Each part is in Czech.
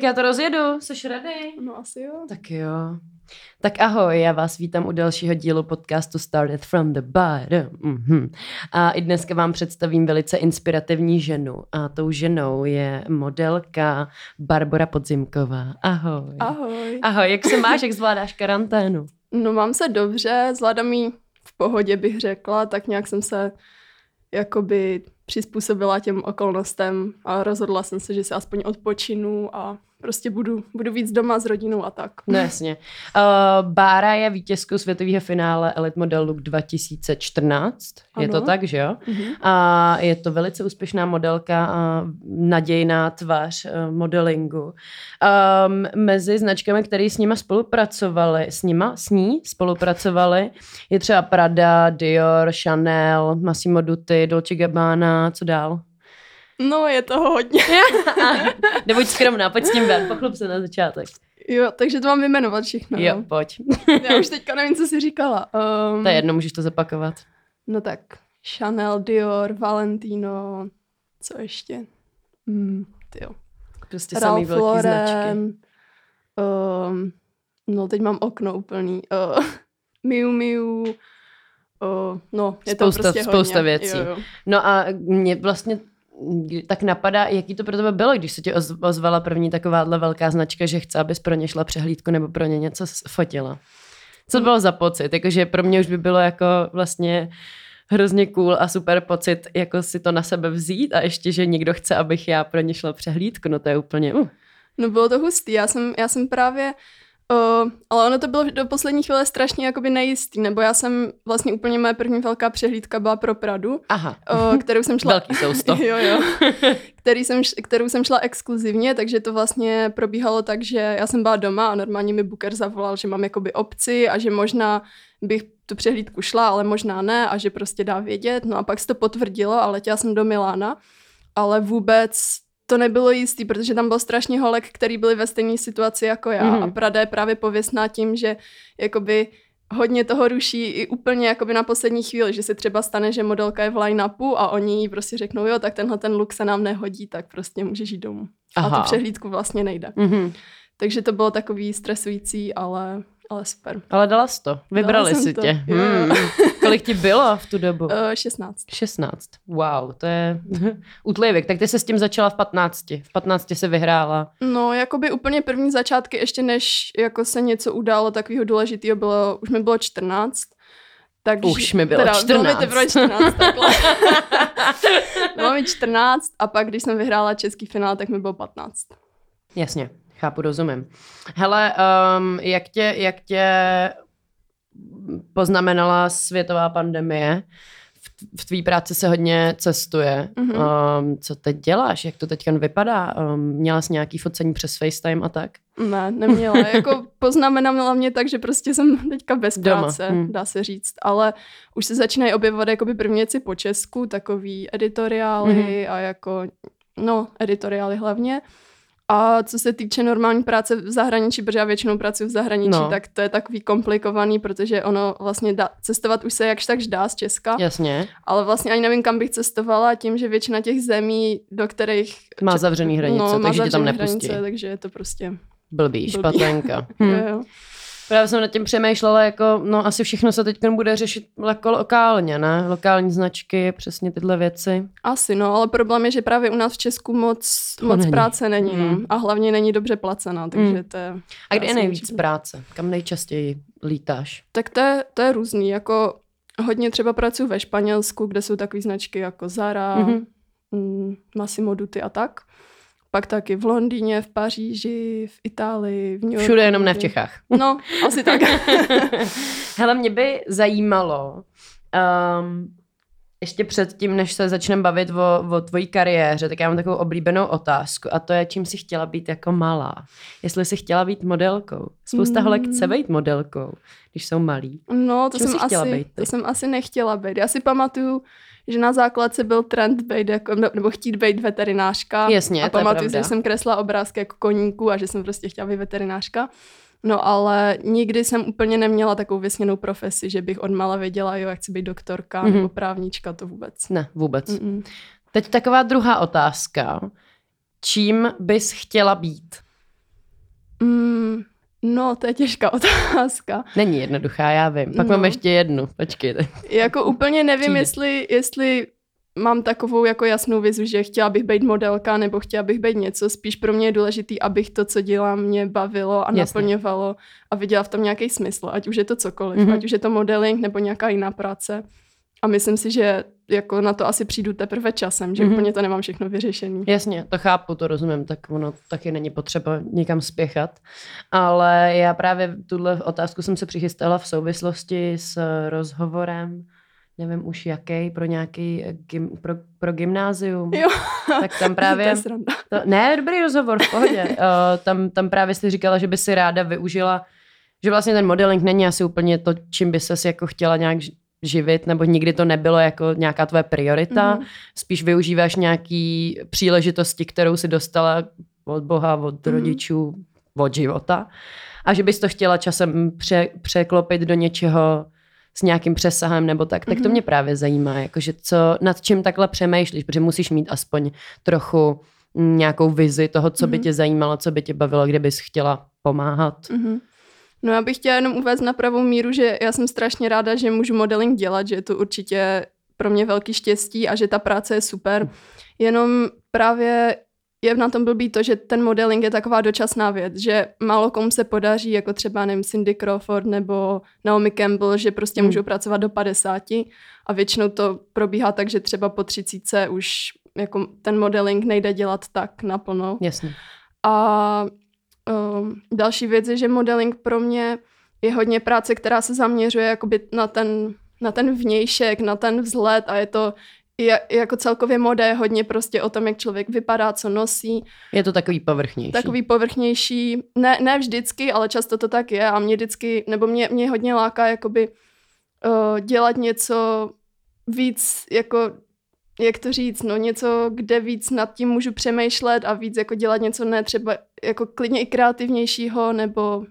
Tak já to rozjedu, jsi ready? No asi jo. Tak jo. Tak ahoj, já vás vítám u dalšího dílu podcastu Started from the Bottom. Mm-hmm. A i dneska vám představím velice inspirativní ženu. A tou ženou je modelka Barbara Podzimková. Ahoj. Ahoj. Ahoj, jak se máš, jak zvládáš karanténu? No mám se dobře, zvládám ji v pohodě bych řekla, tak nějak jsem se jakoby přizpůsobila těm okolnostem a rozhodla jsem se, že se aspoň odpočinu a prostě budu, budu víc doma s rodinou a tak. No jasně. Uh, Bára je vítězkou světového finále Elite Model Look 2014. Ano. Je to tak, že jo? Uh-huh. A je to velice úspěšná modelka, a nadějná tvář uh, modelingu. Um, mezi značkami, které s nima spolupracovali, s nima, s ní spolupracovali, je třeba Prada, Dior, Chanel, Massimo Dutti, Dolce Gabbana, co dál? No, je toho hodně. Nebuď skromná, pojď s tím ven, pochlup se na začátek. Jo, takže to mám vyjmenovat všechno. Jo, no? pojď. Já už teďka nevím, co jsi říkala. Um, to je jedno, můžeš to zapakovat. No tak, Chanel, Dior, Valentino, co ještě? Hmm, jo. Prostě Ralph samý velký Lauren, značky. Um, no, teď mám okno úplný. Uh, Miu Miu, Uh, no, je spousta, to prostě spousta hodně. věcí. Jo, jo. No a mě vlastně tak napadá, jaký to pro tebe bylo, když se ti ozvala první takováhle velká značka, že chce, abys pro ně šla přehlídku nebo pro ně něco fotila. Co hmm. bylo za pocit? Jakože pro mě už by bylo jako vlastně hrozně cool a super pocit, jako si to na sebe vzít a ještě, že někdo chce, abych já pro ně šla přehlídku, no to je úplně... Uh. No bylo to hustý, já jsem, já jsem právě Uh, ale ono to bylo do poslední chvíle strašně jakoby nejistý, nebo já jsem vlastně úplně moje první velká přehlídka byla pro Pradu, Aha. Uh, kterou jsem šla... Velký sousto. jo, jo. Který jsem, kterou jsem šla exkluzivně, takže to vlastně probíhalo tak, že já jsem byla doma a normálně mi Booker zavolal, že mám jakoby obci a že možná bych tu přehlídku šla, ale možná ne a že prostě dá vědět. No a pak se to potvrdilo a letěla jsem do Milána, ale vůbec to nebylo jistý, protože tam byl strašně holek, který byli ve stejné situaci jako já. Mm-hmm. A Prada je právě pověstná tím, že jakoby hodně toho ruší i úplně jakoby na poslední chvíli, že se třeba stane, že modelka je v line-upu a oni jí prostě řeknou, jo, tak tenhle ten look se nám nehodí, tak prostě můžeš jít domů. Aha. A tu přehlídku vlastně nejde. Mm-hmm. Takže to bylo takový stresující, ale ale super. Ale dala jsi to. Vybrali si to. tě. Hmm. Kolik ti bylo v tu dobu? Uh, 16. 16. Wow, to je útlý věk. Tak ty se s tím začala v 15. V 15 se vyhrála. No, jakoby úplně první začátky, ještě než jako se něco událo takového důležitého, bylo, už mi bylo 14. Takže, už mi bylo teda, 14. Bylo mi teprve 14, takhle. bylo mi 14 a pak, když jsem vyhrála český finál, tak mi bylo 15. Jasně. Chápu, rozumím. Hele, um, jak, tě, jak tě poznamenala světová pandemie? V, v tvý práci se hodně cestuje. Mm-hmm. Um, co teď děláš? Jak to teď vypadá? Um, měla jsi nějaký focení přes FaceTime a tak? Ne, neměla. jako poznamenala mě tak, že prostě jsem teďka bez Doma. práce, hmm. dá se říct. Ale už se začínají objevovat jakoby první věci po Česku, takový editoriály mm-hmm. a jako, no, editoriály hlavně. A co se týče normální práce v zahraničí, protože já většinou pracuji v zahraničí, no. tak to je takový komplikovaný, protože ono vlastně dá, cestovat už se jakž takž dá z Česka. Jasně. Ale vlastně ani nevím, kam bych cestovala, tím, že většina těch zemí, do kterých... Má zavřený hranice, no, takže tě tam nepustí. Hranice, takže je to prostě... Blbý, blbý. špatenka. hm. jo, jo. Právě jsem nad tím přemýšlela, jako, no asi všechno se teď bude řešit jako lokálně, ne? Lokální značky, přesně tyhle věci. Asi, no, ale problém je, že právě u nás v Česku moc, moc není. práce není, mm. a hlavně není dobře placená, takže mm. to je... A kde je nejvíc určitě. práce? Kam nejčastěji lítáš? Tak to je, to je různý, jako hodně třeba pracuji ve Španělsku, kde jsou takové značky jako Zara, mm-hmm. Massimo Dutti a tak. Pak taky v Londýně, v Paříži, v Itálii, v New Yorku. Všude jenom ne v Čechách. No, asi tak. Hele, mě by zajímalo, um, ještě předtím, než se začneme bavit o, o tvojí kariéře, tak já mám takovou oblíbenou otázku a to je, čím jsi chtěla být jako malá. Jestli jsi chtěla být modelkou. Spousta mm. holek chce být modelkou, když jsou malí. No, to jsem, asi, být, to jsem asi nechtěla být. Já si pamatuju, že na základce byl trend být jako, nebo chtít být veterinářka. Jasně, a pamatuju si, že jsem kresla obrázky jako koníku a že jsem prostě chtěla být veterinářka. No ale nikdy jsem úplně neměla takovou vysněnou profesi, že bych od mala věděla, jo, jak chci být doktorka mm-hmm. nebo právnička, to vůbec. Ne, vůbec. Mm-mm. Teď taková druhá otázka. Čím bys chtěla být? Mm, no, to je těžká otázka. Není jednoduchá, já vím. Pak no. mám ještě jednu, počkejte. Jako úplně nevím, jestli, jestli mám takovou jako jasnou vizu, že chtěla bych být modelka nebo chtěla bych být něco. Spíš pro mě je důležitý, abych to, co dělám, mě bavilo a Jasně. naplňovalo a viděla v tom nějaký smysl, ať už je to cokoliv, mm-hmm. ať už je to modeling nebo nějaká jiná práce. A myslím si, že jako na to asi přijdu teprve časem, že mm-hmm. úplně to nemám všechno vyřešený. Jasně, to chápu, to rozumím, tak ono taky není potřeba nikam spěchat. Ale já právě tuhle otázku jsem se přichystala v souvislosti s rozhovorem nevím už jaký, pro nějaký gym, pro, pro gymnázium. Jo. Tak tam právě... to to, ne, dobrý rozhovor, v pohodě. uh, tam, tam právě jsi říkala, že by si ráda využila, že vlastně ten modeling není asi úplně to, čím by ses jako chtěla nějak živit, nebo nikdy to nebylo jako nějaká tvoje priorita. Mm-hmm. Spíš využíváš nějaký příležitosti, kterou si dostala od Boha, od mm-hmm. rodičů, od života. A že bys to chtěla časem pře- překlopit do něčeho, s nějakým přesahem nebo tak, tak to mhm. mě právě zajímá, jakože co, nad čím takhle přemýšlíš, protože musíš mít aspoň trochu nějakou vizi toho, co by mhm. tě zajímalo, co by tě bavilo, kde bys chtěla pomáhat. Mm-hmm. No já bych chtěla jenom uvést na pravou míru, že já jsem strašně ráda, že můžu modeling dělat, že je to určitě pro mě velký štěstí a že ta práce je super. Jenom právě je na tom blbý to, že ten modeling je taková dočasná věc, že málo komu se podaří, jako třeba, nevím, Cindy Crawford nebo Naomi Campbell, že prostě hmm. můžou pracovat do 50 a většinou to probíhá tak, že třeba po 30 už jako ten modeling nejde dělat tak naplno. Jasně. A um, další věc je, že modeling pro mě je hodně práce, která se zaměřuje jakoby na ten, na ten vnějšek, na ten vzhled a je to je, jako celkově moda je hodně prostě o tom, jak člověk vypadá, co nosí. Je to takový povrchnější. Takový povrchnější. Ne, ne vždycky, ale často to tak je a mě vždycky, nebo mě, mě hodně láká jakoby uh, dělat něco víc jako jak to říct, no něco, kde víc nad tím můžu přemýšlet a víc jako dělat něco ne třeba jako klidně i kreativnějšího nebo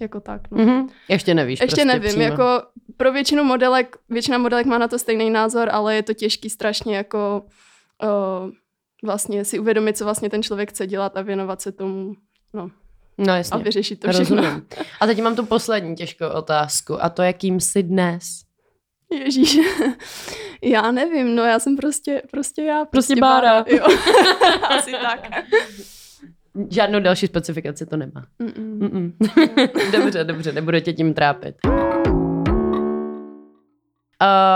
jako tak. No. Mm-hmm. Ještě nevíš. Ještě prostě nevím, přímo. jako pro většinu modelek, většina modelek má na to stejný názor, ale je to těžký strašně jako uh, vlastně si uvědomit, co vlastně ten člověk chce dělat a věnovat se tomu, no. No jasně. A vyřešit to všechno. Rozumím. A teď mám tu poslední těžkou otázku a to, jakým jsi dnes? Ježíš, já nevím, no já jsem prostě, prostě já. Prostě, prostě Bára. Jo. Asi tak. Žádnou další specifikaci to nemá. Mm-mm. Mm-mm. dobře, dobře, nebudu tě tím trápit.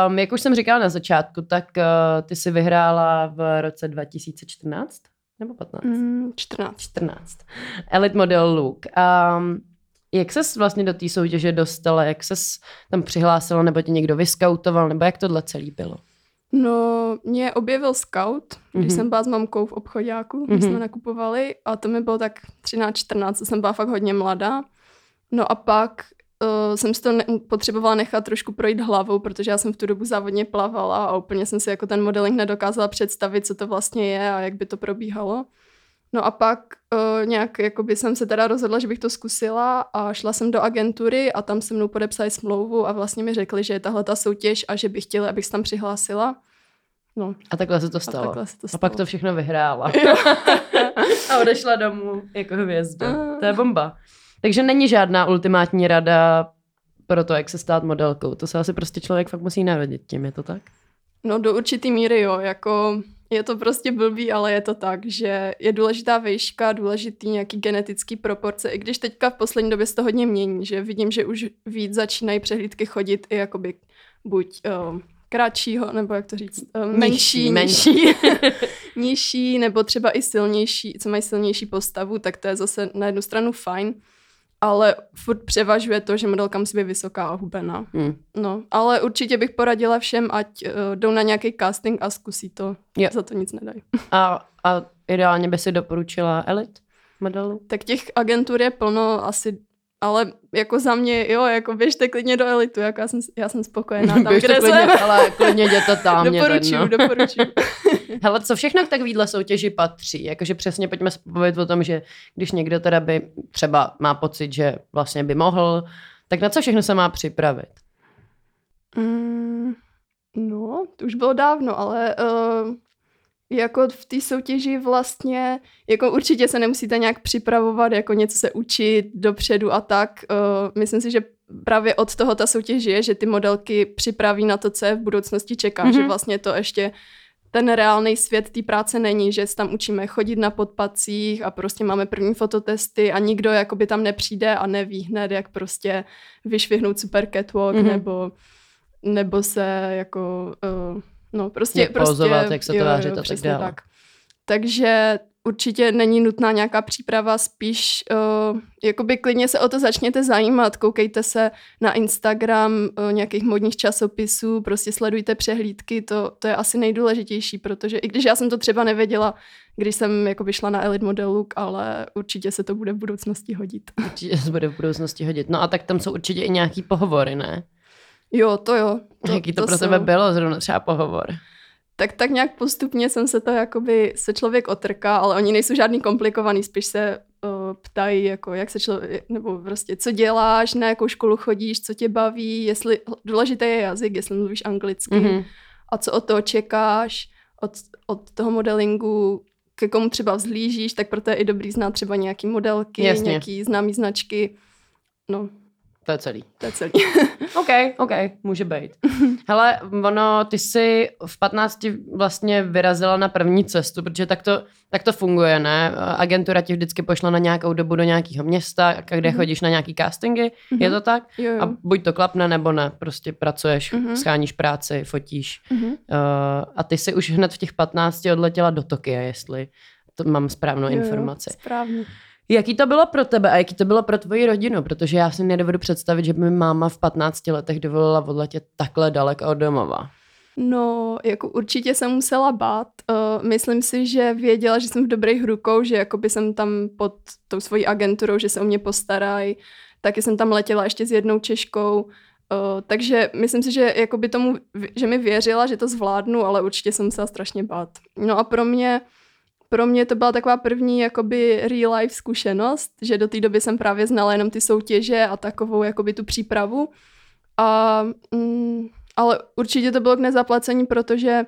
Um, jak už jsem říkala na začátku, tak uh, ty jsi vyhrála v roce 2014 nebo 15? Mm, 14. 14. Elite Model Look. Um, jak ses vlastně do té soutěže dostala? Jak ses tam přihlásila? Nebo tě někdo vyskautoval? Nebo jak tohle celý bylo? No, mě objevil scout, když mm-hmm. jsem byla s mamkou v obchodáku, když mm-hmm. jsme nakupovali a to mi bylo tak 13-14, jsem byla fakt hodně mladá. No a pak uh, jsem si to ne- potřebovala nechat trošku projít hlavou, protože já jsem v tu dobu závodně plavala a úplně jsem si jako ten modeling nedokázala představit, co to vlastně je a jak by to probíhalo. No a pak uh, nějak jakoby jsem se teda rozhodla, že bych to zkusila a šla jsem do agentury a tam se mnou podepsali smlouvu a vlastně mi řekli, že je tahle ta soutěž a že bych chtěla, abych se tam přihlásila. No. A takhle se to stalo. A, se to stalo. a pak to všechno vyhrála. a odešla domů jako hvězda. To je bomba. Takže není žádná ultimátní rada pro to, jak se stát modelkou. To se asi prostě člověk fakt musí narodit tím, je to tak? No do určitý míry jo, jako je to prostě blbý, ale je to tak, že je důležitá výška, důležitý nějaký genetický proporce, i když teďka v poslední době se to hodně mění, že vidím, že už víc začínají přehlídky chodit i jakoby buď uh, kratšího, nebo jak to říct, uh, menší, menší, nižší, nebo třeba i silnější, co mají silnější postavu, tak to je zase na jednu stranu fajn, ale furt převažuje to, že modelka musí být vysoká a hubená. Hmm. No, ale určitě bych poradila všem, ať uh, jdou na nějaký casting a zkusí to. Jo. Za to nic nedají. A, a ideálně by si doporučila elit modelu? Tak těch agentur je plno, asi ale jako za mě, jo, jako běžte klidně do elitu, jako já jsem, já jsem spokojená tam, běžte kde klidně, jsem. ale klidně jděte tam. doporučuju, doporučuju. Hele, co všechno k takovýhle soutěži patří? Jakože přesně pojďme povědět o tom, že když někdo teda by třeba má pocit, že vlastně by mohl, tak na co všechno se má připravit? Mm, no, to už bylo dávno, ale uh, jako v té soutěži vlastně, jako určitě se nemusíte nějak připravovat, jako něco se učit dopředu a tak. Uh, myslím si, že právě od toho ta soutěž je, že ty modelky připraví na to, co je v budoucnosti čeká, mm-hmm. že vlastně to ještě ten reálný svět té práce není, že se tam učíme chodit na podpacích a prostě máme první fototesty a nikdo jakoby tam nepřijde a neví hned, jak prostě vyšvihnout super catwalk mm-hmm. nebo, nebo se jako, uh, no prostě, jak prostě pozovat, jak se to vážit a tak dále. Tak. Takže určitě není nutná nějaká příprava, spíš uh, jakoby klidně se o to začněte zajímat, koukejte se na Instagram uh, nějakých modních časopisů, prostě sledujte přehlídky, to, to je asi nejdůležitější, protože i když já jsem to třeba nevěděla, když jsem jakoby šla na Elite Model Look, ale určitě se to bude v budoucnosti hodit. Určitě se bude v budoucnosti hodit. No a tak tam jsou určitě i nějaký pohovory, ne? Jo, to jo. To, Jaký to, to pro jsou. tebe bylo zrovna třeba pohovor? tak tak nějak postupně jsem se to jakoby, se člověk otrká, ale oni nejsou žádný komplikovaný, spíš se uh, ptají, jako jak se člověk, nebo prostě co děláš, na jakou školu chodíš, co tě baví, jestli, důležité je jazyk, jestli mluvíš anglicky mm-hmm. a co od toho čekáš, od, od toho modelingu, ke komu třeba vzhlížíš, tak proto je i dobrý znát třeba nějaký modelky, Jasně. nějaký známý značky. No, to je celý. To je celý. OK, OK, může být. Hele, ono, ty jsi v 15 vlastně vyrazila na první cestu, protože tak to, tak to funguje, ne? Agentura ti vždycky pošla na nějakou dobu do nějakého města, kde mm-hmm. chodíš na nějaký castingy, mm-hmm. je to tak? Jo, jo. A buď to klapne, nebo ne, prostě pracuješ, mm-hmm. scháníš práci, fotíš. Mm-hmm. Uh, a ty jsi už hned v těch 15 odletěla do Tokia, jestli to mám správnou jo, informaci. správně. Jaký to bylo pro tebe a jaký to bylo pro tvoji rodinu? Protože já si nedovedu představit, že by mi máma v 15 letech dovolila odletět takhle daleko od domova. No, jako určitě jsem musela bát. Uh, myslím si, že věděla, že jsem v dobrých rukou, že jako by jsem tam pod tou svojí agenturou, že se o mě postarají. Taky jsem tam letěla ještě s jednou Češkou. Uh, takže myslím si, že jako by tomu, že mi věřila, že to zvládnu, ale určitě jsem musela strašně bát. No a pro mě pro mě to byla taková první jakoby real life zkušenost, že do té doby jsem právě znala jenom ty soutěže a takovou jakoby tu přípravu. A, mm, ale určitě to bylo k nezaplacení, protože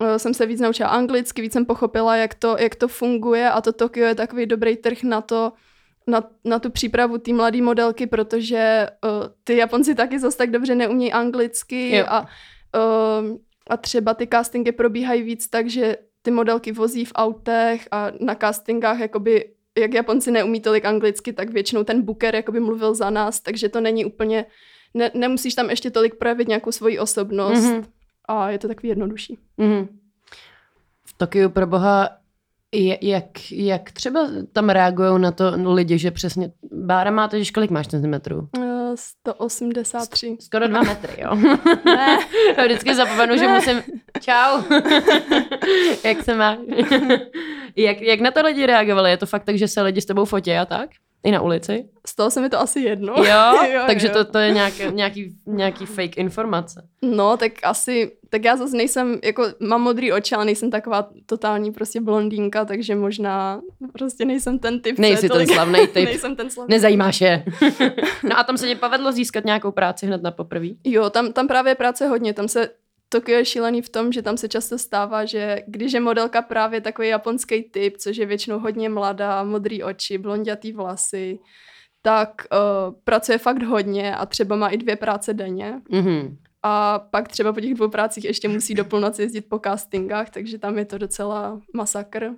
uh, jsem se víc naučila anglicky, víc jsem pochopila, jak to, jak to funguje a to Tokio je takový dobrý trh na to, na, na tu přípravu té mladé modelky, protože uh, ty Japonci taky zase tak dobře neumí anglicky a, uh, a třeba ty castingy probíhají víc tak, že ty modelky vozí v autech a na castingách jakoby jak Japonci neumí tolik anglicky, tak většinou ten booker jakoby mluvil za nás, takže to není úplně, ne, nemusíš tam ještě tolik projevit nějakou svoji osobnost mm-hmm. a je to takový jednodušší. Mm-hmm. V Tokiu pro boha jak, jak třeba tam reagují na to lidi, že přesně... Bára má to, že kolik máš centimetrů? Uh, 183. Skoro dva metry, jo. ne. Já vždycky zapomenu, ne. že musím... Čau. jak se máš? jak, jak na to lidi reagovali? Je to fakt tak, že se lidi s tebou fotí a tak? I na ulici? Stalo se mi to asi jedno. Jo, jo takže jo. To, to je nějaký, nějaký, nějaký fake informace. No, tak asi, tak já zase nejsem, jako mám modrý oči, ale nejsem taková totální prostě blondýnka, takže možná prostě nejsem ten typ. Nejsi ten slavný typ. nejsem ten slavný Nezajímáš je. no a tam se ti povedlo získat nějakou práci hned na poprví? Jo, tam, tam právě práce hodně, tam se Tokio je šílený v tom, že tam se často stává, že když je modelka právě takový japonský typ, což je většinou hodně mladá, modrý oči, blondětý vlasy, tak uh, pracuje fakt hodně a třeba má i dvě práce denně. Mm-hmm. A pak třeba po těch dvou prácích ještě musí do půlnoci jezdit po castingách, takže tam je to docela masakr.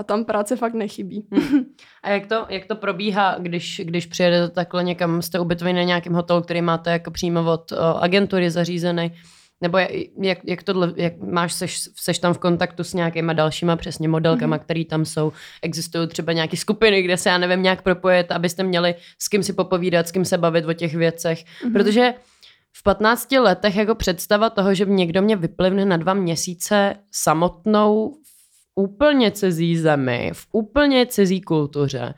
A tam práce fakt nechybí. Hmm. A jak to, jak to probíhá, když, když přijedete takhle někam, jste ubytovaný na nějakém hotelu, který máte jako přímo od uh, agentury zařízený, nebo jak, jak tohle, jak máš, seš, seš tam v kontaktu s nějakýma dalšíma přesně modelkama, mm-hmm. které tam jsou. Existují třeba nějaké skupiny, kde se, já nevím, nějak propojit, abyste měli s kým si popovídat, s kým se bavit o těch věcech. Mm-hmm. Protože v 15 letech jako představa toho, že někdo mě vyplivne na dva měsíce samotnou v úplně cizí zemi, v úplně cizí kultuře,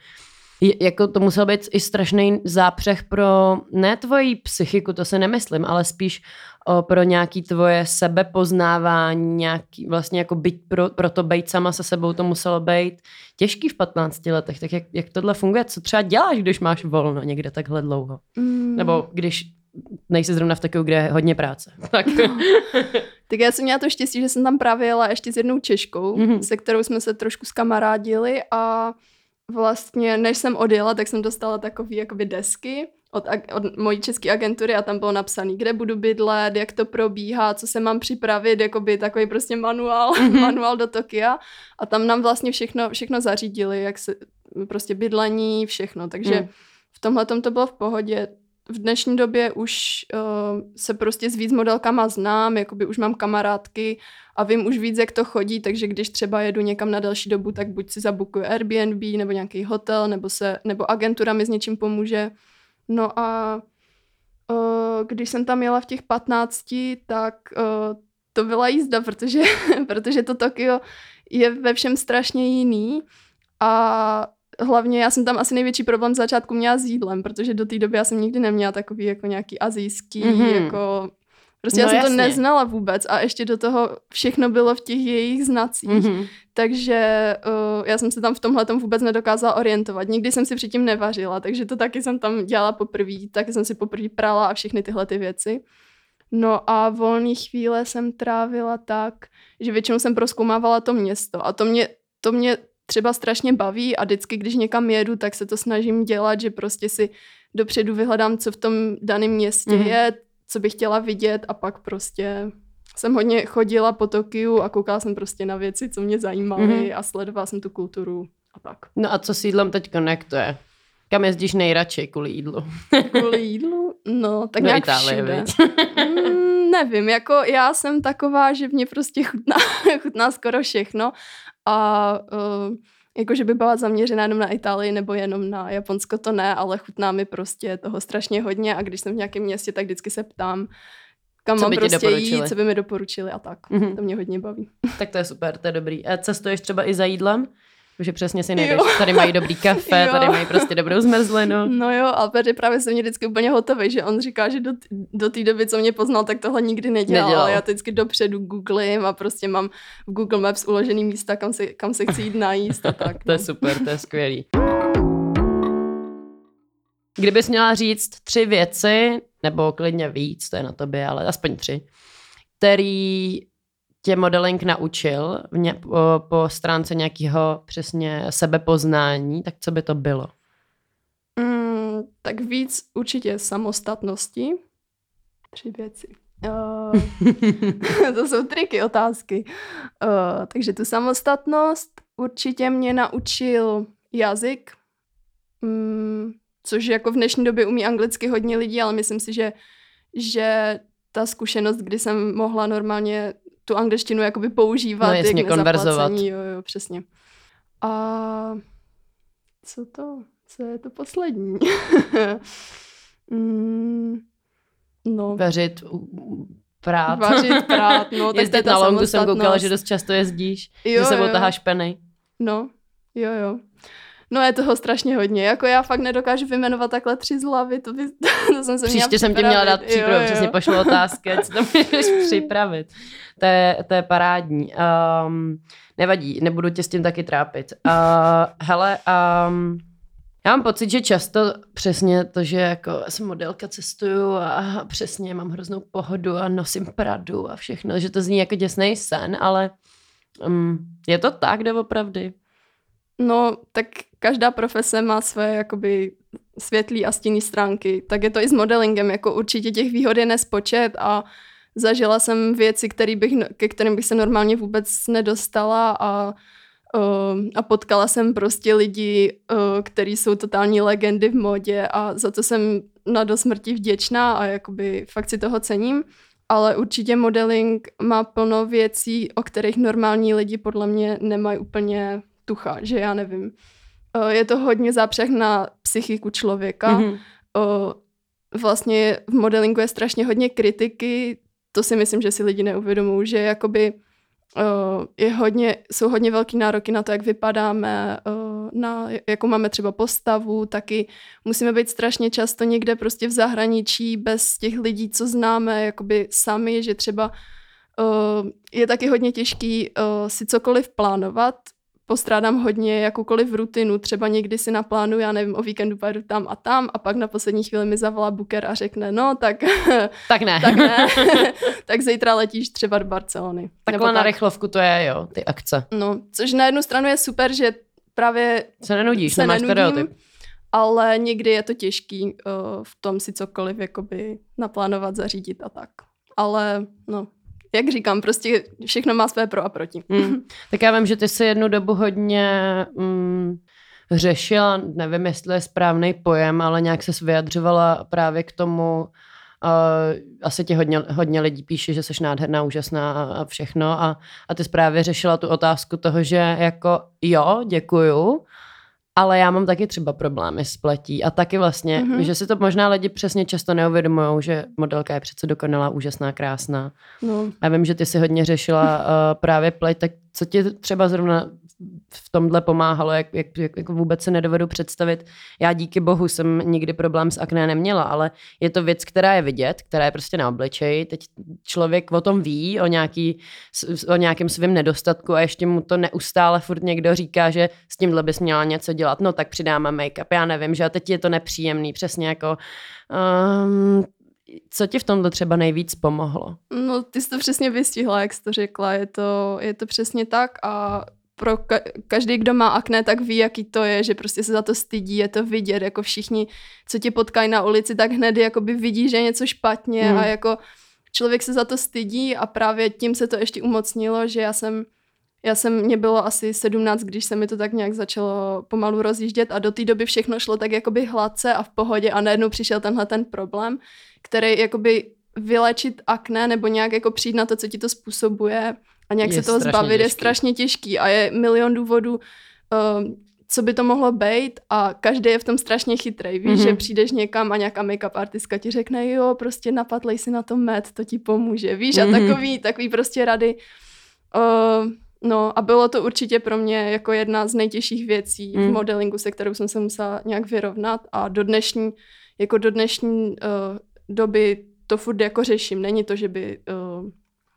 jako to musel být i strašný zápřeh pro ne tvoji psychiku, to se nemyslím, ale spíš o, pro nějaký tvoje sebepoznávání, nějaký vlastně jako být pro, pro to být sama se sebou, to muselo být těžký v 15 letech. Tak jak, jak tohle funguje? Co třeba děláš, když máš volno někde takhle dlouho? Mm. Nebo když nejsi zrovna v takovou, kde je hodně práce. Tak. tak já jsem měla to štěstí, že jsem tam právě jela ještě s jednou Češkou, mm-hmm. se kterou jsme se trošku skamarádili a vlastně než jsem odjela, tak jsem dostala takový jakoby desky od, od mojí české agentury a tam bylo napsané, kde budu bydlet, jak to probíhá, co se mám připravit, jakoby takový prostě manuál, mm-hmm. manuál do Tokia a tam nám vlastně všechno, všechno zařídili, jak se, prostě bydlení, všechno, takže mm. v tomhle to bylo v pohodě. V dnešní době už uh, se prostě s víc modelkama znám, jakoby už mám kamarádky a vím už víc, jak to chodí, takže když třeba jedu někam na další dobu, tak buď si zabukuju Airbnb nebo nějaký hotel, nebo, se, nebo agentura mi s něčím pomůže. No a uh, když jsem tam jela v těch 15, tak uh, to byla jízda, protože, protože to Tokio je ve všem strašně jiný a hlavně já jsem tam asi největší problém z začátku měla s jídlem, protože do té doby já jsem nikdy neměla takový jako nějaký azijský, mm-hmm. jako Prostě no, já jsem jasně. to neznala vůbec a ještě do toho všechno bylo v těch jejich znacích. Mm-hmm. Takže uh, já jsem se tam v tomhle vůbec nedokázala orientovat. Nikdy jsem si předtím nevařila, takže to taky jsem tam dělala poprvé, taky jsem si poprvé prala a všechny tyhle ty věci. No a volné chvíle jsem trávila tak, že většinou jsem proskoumávala to město a to mě, to mě třeba strašně baví a vždycky, když někam jedu, tak se to snažím dělat, že prostě si dopředu vyhledám, co v tom daném městě mm-hmm. je, co bych chtěla vidět a pak prostě jsem hodně chodila po Tokiu a koukala jsem prostě na věci, co mě zajímaly mm-hmm. a sledovala jsem tu kulturu a tak. No a co s jídlem teď konektuje? Kam jezdíš nejradši kvůli jídlu? kvůli jídlu? No, tak Do nějak Itálie, všude. mm, nevím, jako já jsem taková, že mě prostě chutná, chutná skoro všechno a uh, jako, že by byla zaměřená jenom na Itálii nebo jenom na Japonsko, to ne, ale chutná mi prostě toho strašně hodně a když jsem v nějakém městě, tak vždycky se ptám, kam co mám prostě jít, co by mi doporučili a tak. Mm-hmm. To mě hodně baví. Tak to je super, to je dobrý. A cestuješ třeba i za jídlem? Že přesně si nejdeš. Tady mají dobrý kafe, jo. tady mají prostě dobrou zmrzlinu. No jo, Albert právě se mě vždycky úplně hotový, že on říká, že do, do té doby, co mě poznal, tak tohle nikdy nedělal. nedělal. Ale já to vždycky dopředu googlím a prostě mám v Google Maps uložený místa, kam se, kam se chci jít najíst a tak. to je no. super, to je skvělý. Kdybys měla říct tři věci, nebo klidně víc, to je na tobě, ale aspoň tři, který tě modeling naučil v ně, po, po stránce nějakého přesně sebepoznání, tak co by to bylo? Mm, tak víc určitě samostatnosti. Tři věci. Uh, to jsou triky, otázky. Uh, takže tu samostatnost určitě mě naučil jazyk, um, což jako v dnešní době umí anglicky hodně lidí, ale myslím si, že, že ta zkušenost, kdy jsem mohla normálně tu angličtinu jakoby používat. No jasně, konverzovat. Jo, jo, přesně. A co to? Co je to poslední? mm, no. Vařit, prát. Vařit, prát, no. tak Jezdit na longu jsem koukala, že dost často jezdíš, jo, že sebou taháš peny. No, jo, jo. No je toho strašně hodně. Jako já fakt nedokážu vyjmenovat takhle tři z hlavy, to, by, to jsem se Příště jsem ti měla dát přípravu, přesně pošlu otázky, si to můžeš připravit. To je, to je parádní. Um, nevadí, nebudu tě s tím taky trápit. Uh, hele, um, já mám pocit, že často přesně to, že jako jsem modelka, cestuju a přesně mám hroznou pohodu a nosím Pradu a všechno, že to zní jako děsný sen, ale um, je to tak doopravdy? No, tak každá profese má své jakoby světlý a stinný stránky. Tak je to i s modelingem, jako určitě těch výhod je nespočet a zažila jsem věci, který bych, ke kterým bych se normálně vůbec nedostala a, uh, a potkala jsem prostě lidi, uh, kteří jsou totální legendy v modě a za to jsem na do smrti vděčná a jakoby fakt si toho cením. Ale určitě modeling má plno věcí, o kterých normální lidi podle mě nemají úplně tucha, že já nevím. Je to hodně zápřeh na psychiku člověka. Mm-hmm. Vlastně v modelingu je strašně hodně kritiky, to si myslím, že si lidi neuvědomují, že jakoby je hodně, jsou hodně velký nároky na to, jak vypadáme, na jakou máme třeba postavu, taky musíme být strašně často někde prostě v zahraničí bez těch lidí, co známe, jakoby sami, že třeba je taky hodně těžký si cokoliv plánovat, postrádám hodně jakoukoliv rutinu, třeba někdy si naplánuju, já nevím, o víkendu pojedu tam a tam a pak na poslední chvíli mi zavolá Booker a řekne, no tak... Tak ne. tak ne. tak zítra letíš třeba do Barcelony. Takhle Nebo na tak. rychlovku to je, jo, ty akce. No, což na jednu stranu je super, že právě... Se nenudíš, se nemáš nenudím, stereotyp. Ale někdy je to těžký uh, v tom si cokoliv jakoby naplánovat, zařídit a tak. Ale no, jak říkám, prostě všechno má své pro a proti. Mm. Tak já vím, že ty jsi jednu dobu hodně mm, řešila, nevím, jestli je správný pojem, ale nějak se vyjadřovala právě k tomu, Uh, asi ti hodně, hodně lidí píše, že jsi nádherná, úžasná a, a všechno a, a ty právě řešila tu otázku toho, že jako jo, děkuju, ale já mám taky třeba problémy s pletí a taky vlastně, mm-hmm. že si to možná lidi přesně často neuvědomují, že modelka je přece dokonalá, úžasná, krásná. No. Já vím, že ty si hodně řešila uh, právě pleť, tak co ti třeba zrovna v tomhle pomáhalo, jak, jak, jak, jak vůbec se nedovedu představit. Já díky bohu jsem nikdy problém s akné neměla, ale je to věc, která je vidět, která je prostě na obličeji. Teď člověk o tom ví, o, nějaký, o nějakém svém nedostatku a ještě mu to neustále furt někdo říká, že s tímhle bys měla něco dělat. No tak přidáme make-up, já nevím, že a teď je to nepříjemný, přesně jako... Um, co ti v tomto třeba nejvíc pomohlo? No, ty jsi to přesně vystihla, jak jsi to řekla. Je to, je to přesně tak a pro ka- každý, kdo má akné, tak ví, jaký to je, že prostě se za to stydí, je to vidět, jako všichni, co tě potkají na ulici, tak hned jakoby vidí, že je něco špatně hmm. a jako člověk se za to stydí a právě tím se to ještě umocnilo, že já jsem já jsem, mě bylo asi 17, když se mi to tak nějak začalo pomalu rozjíždět a do té doby všechno šlo tak jakoby hladce a v pohodě a najednou přišel tenhle ten problém, který jakoby vylečit akné nebo nějak jako přijít na to, co ti to způsobuje, a nějak je se toho zbavit těžký. je strašně těžký a je milion důvodů, uh, co by to mohlo být a každý je v tom strašně chytrý. Víš, mm-hmm. že přijdeš někam a nějaká make-up artistka ti řekne, jo, prostě napadlej si na to med, to ti pomůže, víš, mm-hmm. a mhm. takový, takový prostě rady. Uh, no a bylo to určitě pro mě jako jedna z nejtěžších věcí mm. v modelingu, se kterou jsem se musela nějak vyrovnat a do dnešní, jako do dnešní uh, doby to furt jako řeším. Není to, že by uh,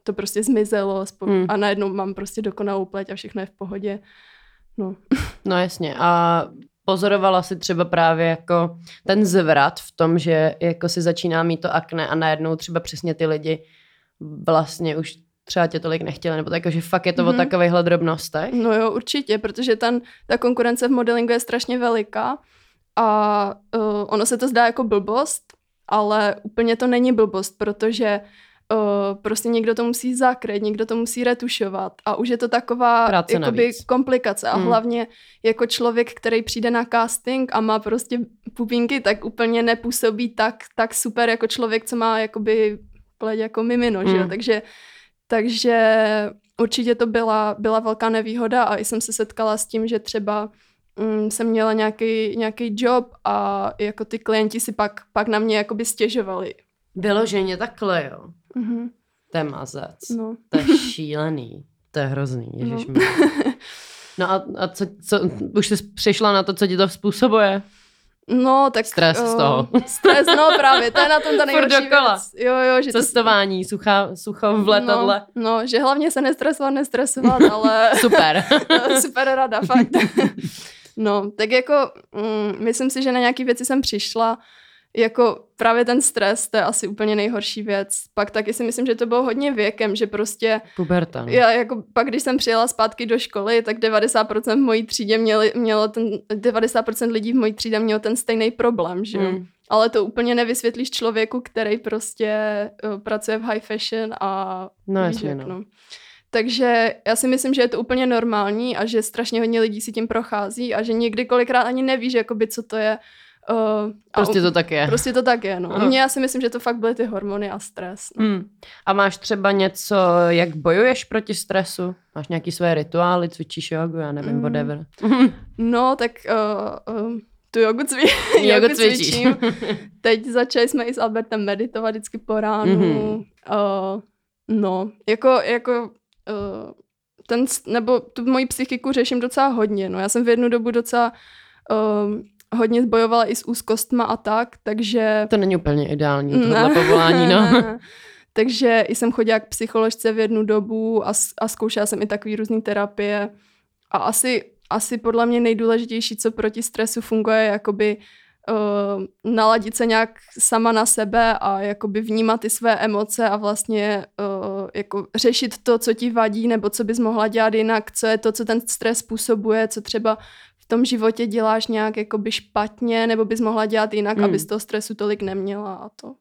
to prostě zmizelo hmm. a najednou mám prostě dokonalou pleť a všechno je v pohodě. No. no jasně. A pozorovala si třeba právě jako ten zvrat v tom, že jako si začíná mít to akne a najednou třeba přesně ty lidi vlastně už třeba tě tolik nechtěli, nebo tak, že fakt je to mm-hmm. o mhm. takovýchhle drobnostech? No jo, určitě, protože ten, ta konkurence v modelingu je strašně veliká a uh, ono se to zdá jako blbost, ale úplně to není blbost, protože uh, prostě někdo to musí zakryt, někdo to musí retušovat a už je to taková Práce jakoby navíc. komplikace a hmm. hlavně jako člověk, který přijde na casting a má prostě pupínky, tak úplně nepůsobí tak, tak super jako člověk, co má jakoby pleť jako mimino, hmm. že jo? Hmm. takže takže určitě to byla, byla velká nevýhoda a i jsem se setkala s tím, že třeba mm, jsem měla nějaký, nějaký job a jako ty klienti si pak, pak na mě jakoby stěžovali. Vyloženě takhle, jo. Mm-hmm. To je mazec. No. To je šílený. To je hrozný, ježiš no. no a, a co, co, už jsi přišla na to, co ti to způsobuje? No, tak... Stres uh, z toho. Stres, no právě, to je na tom ta nejhorší dokola. věc. Jo, jo, že Cestování, to... sucha, sucho v letadle. No, no, že hlavně se nestresovat, nestresovat, ale... Super. Super rada, fakt. no, tak jako, mm, myslím si, že na nějaké věci jsem přišla, jako právě ten stres, to je asi úplně nejhorší věc. Pak taky si myslím, že to bylo hodně věkem, že prostě... Puberta. No. Já jako pak, když jsem přijela zpátky do školy, tak 90% v mojí třídě měli, mělo ten, 90% lidí v mojí třídě mělo ten stejný problém, že jo. Mm. Ale to úplně nevysvětlíš člověku, který prostě uh, pracuje v high fashion a... No jasně, no. no. Takže já si myslím, že je to úplně normální a že strašně hodně lidí si tím prochází a že někdy kolikrát ani nevíš, jakoby, co to je Uh, prostě to tak je. Prostě to tak je, no. Uh. Mně já si myslím, že to fakt byly ty hormony a stres. No. Hmm. A máš třeba něco, jak bojuješ proti stresu? Máš nějaký své rituály, cvičíš jogu, já nevím, mm. whatever. No, tak uh, uh, tu jogu, cvi- jogu cvičím. Teď začali jsme i s Albertem meditovat vždycky po ránu. Mm-hmm. Uh, no, jako, jako uh, ten, nebo tu moji psychiku řeším docela hodně, no. Já jsem v jednu dobu docela uh, hodně bojovala i s úzkostma a tak, takže... To není úplně ideální, tohle ne. povolání, no. takže jsem chodila k psycholožce v jednu dobu a, a zkoušela jsem i takové různé terapie a asi, asi podle mě nejdůležitější, co proti stresu funguje, je jakoby uh, naladit se nějak sama na sebe a jakoby vnímat ty své emoce a vlastně uh, jako řešit to, co ti vadí, nebo co bys mohla dělat jinak, co je to, co ten stres způsobuje, co třeba v tom životě děláš nějak jakoby špatně, nebo bys mohla dělat jinak, hmm. aby z toho stresu tolik neměla a to.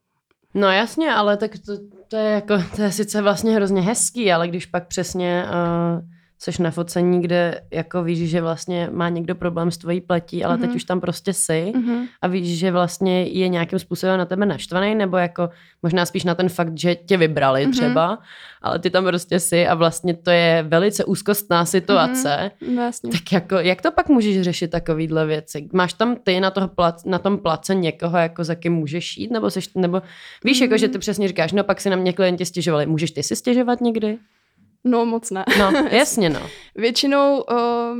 No jasně, ale tak to, to je jako, to je sice vlastně hrozně hezký, ale když pak přesně uh, seš na focení, kde jako víš, že vlastně má někdo problém s tvojí pletí, ale mm-hmm. teď mhm. už tam prostě jsi mm-hmm. a víš, že vlastně je nějakým způsobem na tebe naštvaný, nebo jako možná spíš na ten fakt, že tě vybrali mm-hmm. třeba, ale ty tam prostě jsi a vlastně to je velice úzkostná situace. Mm-hmm. Vlastně. Tak jako, jak to pak můžeš řešit takovýhle věci? Máš tam ty na, toho plac, na tom place někoho, jako za kým můžeš jít, nebo, seš, nebo víš, mm-hmm. jako, že ty přesně říkáš, no pak si na mě klienti stěžovali, můžeš ty si stěžovat někdy? No moc ne. No, jasně no. Většinou uh,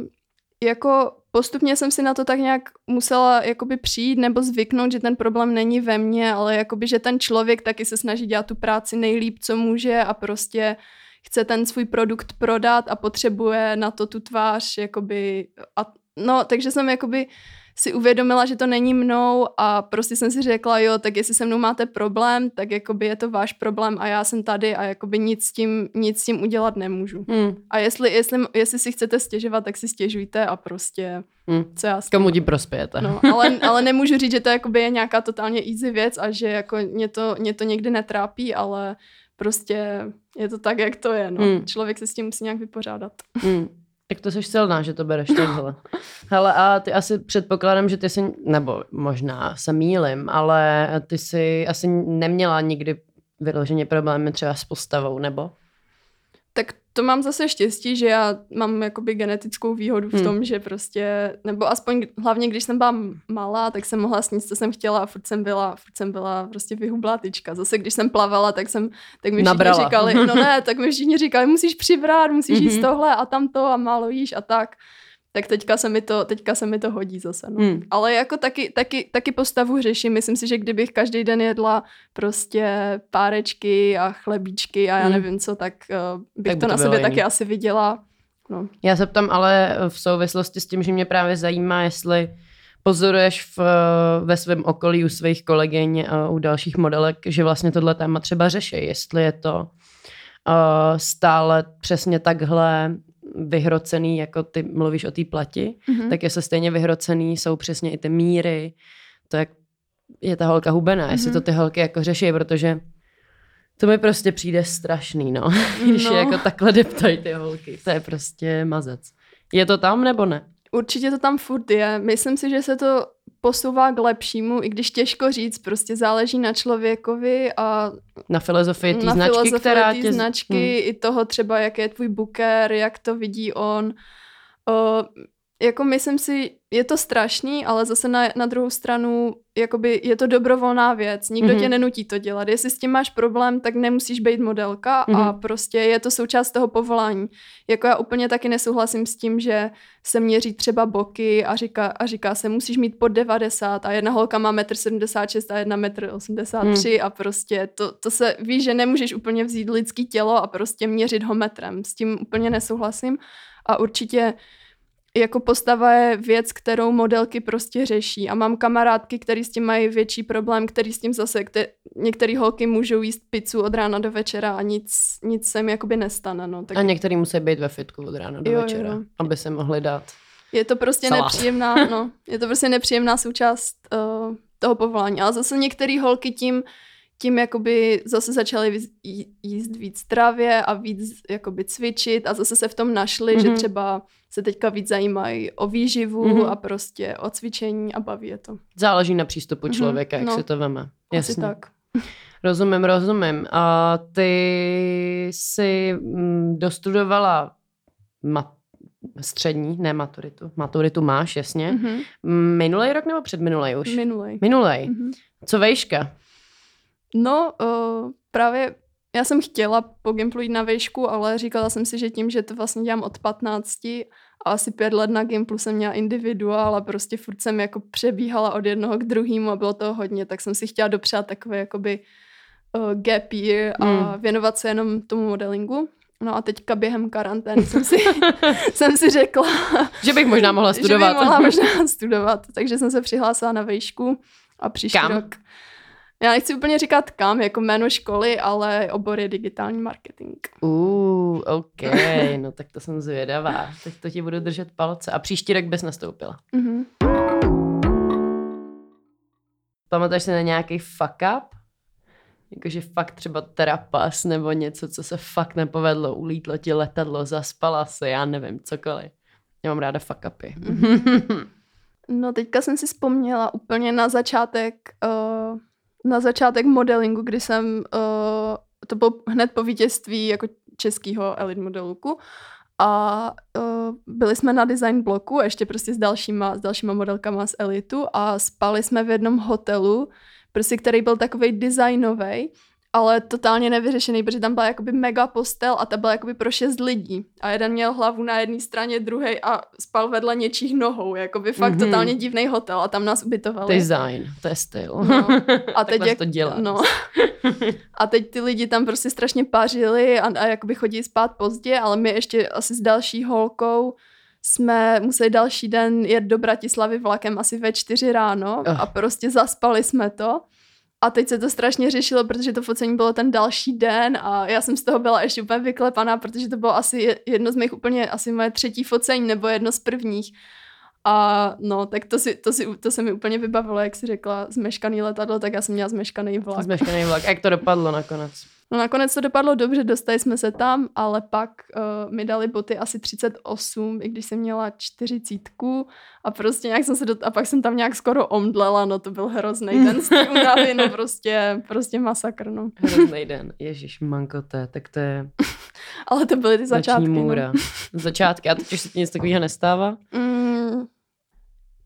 jako postupně jsem si na to tak nějak musela jakoby přijít nebo zvyknout, že ten problém není ve mně, ale jakoby, že ten člověk taky se snaží dělat tu práci nejlíp, co může a prostě chce ten svůj produkt prodat a potřebuje na to tu tvář, jakoby, a, no, takže jsem jakoby si uvědomila, že to není mnou a prostě jsem si řekla, jo, tak jestli se mnou máte problém, tak jakoby je to váš problém a já jsem tady a jakoby nic s tím, nic s tím udělat nemůžu. Hmm. A jestli, jestli, jestli si chcete stěžovat, tak si stěžujte a prostě hmm. co já Komu ti prospějete. No, ale, ale nemůžu říct, že to jakoby je nějaká totálně easy věc a že jako mě to, mě to někdy netrápí, ale prostě je to tak, jak to je. No. Hmm. Člověk se s tím musí nějak vypořádat. Hmm. Tak to jsi silná, že to bereš takhle. Hele, a ty asi předpokládám, že ty jsi, nebo možná se mýlim, ale ty jsi asi neměla nikdy vyloženě problémy třeba s postavou, nebo? To mám zase štěstí, že já mám jakoby genetickou výhodu v hmm. tom, hmm. že prostě, nebo aspoň hlavně když jsem byla malá, tak jsem mohla snít, co jsem chtěla a furt jsem byla, furt jsem byla prostě vyhublá tyčka. Zase když jsem plavala, tak jsem, tak mi Nabrala. všichni říkali, no ne, tak mi všichni říkali, musíš přibrát, musíš jíst mhm. tohle a tamto a málo jíš a tak tak teďka se mi to, teďka se mi to hodí zase. No. Hmm. Ale jako taky, taky, taky postavu řeším. Myslím si, že kdybych každý den jedla prostě párečky a chlebíčky a já hmm. nevím co, tak uh, bych tak to, to na sebe jiný. taky asi viděla. No. Já se ptám ale v souvislosti s tím, že mě právě zajímá, jestli pozoruješ v, ve svém okolí u svých kolegyň, u dalších modelek, že vlastně tohle téma třeba řeší, jestli je to uh, stále přesně takhle vyhrocený, jako ty mluvíš o té plati, mm-hmm. tak jestli stejně vyhrocený jsou přesně i ty míry, to jak je ta holka hubená, mm-hmm. jestli to ty holky jako řeší, protože to mi prostě přijde strašný, no. Když no. je jako takhle deptají ty holky. To je prostě mazec. Je to tam nebo ne? Určitě to tam furt je. Myslím si, že se to posouvá k lepšímu, i když těžko říct, prostě záleží na člověkovi a na filozofii té značky, filozofii která tě... značky, hmm. i toho třeba, jak je tvůj booker, jak to vidí on. O, jako myslím si, je to strašný, ale zase na, na druhou stranu jakoby je to dobrovolná věc. Nikdo mm-hmm. tě nenutí to dělat. Jestli s tím máš problém, tak nemusíš být modelka mm-hmm. a mhm. prostě je to součást toho povolání. Jako já úplně taky nesouhlasím s tím, že se měří třeba boky a říká, a říká se, musíš mít pod 90 a jedna holka má 1,76 m a jedna 1,83 m mm. a prostě to, to se ví, že nemůžeš úplně vzít lidský tělo a prostě měřit ho metrem. S tím úplně nesouhlasím a určitě jako postava je věc, kterou modelky prostě řeší. A mám kamarádky, které s tím mají větší problém, který s tím zase, kter- některé holky můžou jíst pizzu od rána do večera a nic, nic se jim jakoby nestane. No. Tak... A některý musí být ve fitku od rána do jo, večera, jo. aby se mohli dát Je to prostě salát. nepříjemná, no, je to prostě nepříjemná součást uh, toho povolání. Ale zase některé holky tím, tím jakoby zase začaly jíst víc travě a víc jakoby cvičit a zase se v tom našli, mm-hmm. že mhm. třeba se teďka víc zajímají o výživu mm-hmm. a prostě o cvičení a baví je to. Záleží na přístupu mhm. člověka, mm-hmm. jak no, si to veme. Jasně. Asi tak. Rozumím, rozumím. A ty jsi mm, dostudovala mat- střední, ne maturitu. Maturitu máš, jasně. Mm-hmm. Minulý rok nebo předminulý už? Minulý. Minulý. Mm-hmm. Co vejška? No, uh, právě já jsem chtěla po Gimplu jít na výšku, ale říkala jsem si, že tím, že to vlastně dělám od 15 a asi pět let na Gimplu jsem měla individuál a prostě furt jsem jako přebíhala od jednoho k druhému a bylo to hodně, tak jsem si chtěla dopřát takové jakoby uh, gap year a mm. věnovat se jenom tomu modelingu. No a teďka během karantény jsem si, jsem si řekla, že bych možná mohla studovat. Že bych mohla možná studovat, takže jsem se přihlásila na vejšku a příští Kam? rok. Já nechci úplně říkat kam, jako jméno školy, ale obor je digitální marketing. Uh, OK, no tak to jsem zvědavá. Teď to ti budu držet palce. A příští rok bys nastoupila. Mm-hmm. Pamatuješ si na nějaký fuck up? Jakože fakt třeba terapas nebo něco, co se fakt nepovedlo, ulítlo ti letadlo, zaspala se, já nevím, cokoliv. Já mám ráda fuck upy. no teďka jsem si vzpomněla úplně na začátek, uh, na začátek modelingu, kdy jsem, uh, to bylo hned po vítězství jako českého elite modelku. A uh, byli jsme na design bloku ještě prostě s dalšíma, s dalšíma modelkama z elitu a spali jsme v jednom hotelu, prostě který byl takový designový, ale totálně nevyřešený, protože tam byla jakoby mega postel a ta byla jakoby pro šest lidí. A jeden měl hlavu na jedné straně, druhý a spal vedle něčích nohou. Jakoby fakt mm-hmm. totálně divný hotel a tam nás ubytovali. Design, to je styl. No. A teď jak, to dělá. No. a teď ty lidi tam prostě strašně pařili a, a jakoby chodí spát pozdě, ale my ještě asi s další holkou jsme museli další den jet do Bratislavy vlakem asi ve čtyři ráno oh. a prostě zaspali jsme to. A teď se to strašně řešilo, protože to focení bylo ten další den a já jsem z toho byla ještě úplně vyklepaná, protože to bylo asi jedno z mých úplně, asi moje třetí focení nebo jedno z prvních. A no, tak to, si, to, si, to se mi úplně vybavilo, jak si řekla, zmeškaný letadlo, tak já jsem měla zmeškaný vlak. Zmeškaný vlak. Jak to dopadlo nakonec? No nakonec to dopadlo dobře, dostali jsme se tam, ale pak uh, mi dali boty asi 38, i když jsem měla 40 a prostě nějak jsem se do... a pak jsem tam nějak skoro omdlela, no to byl hrozný den z té únavy, no prostě, prostě masakr, no. Hrozný den, ježiš mankote, tak to je... ale to byly ty začátky, můra. No. Začátky, a teď už se ti nic takového nestává? Mm,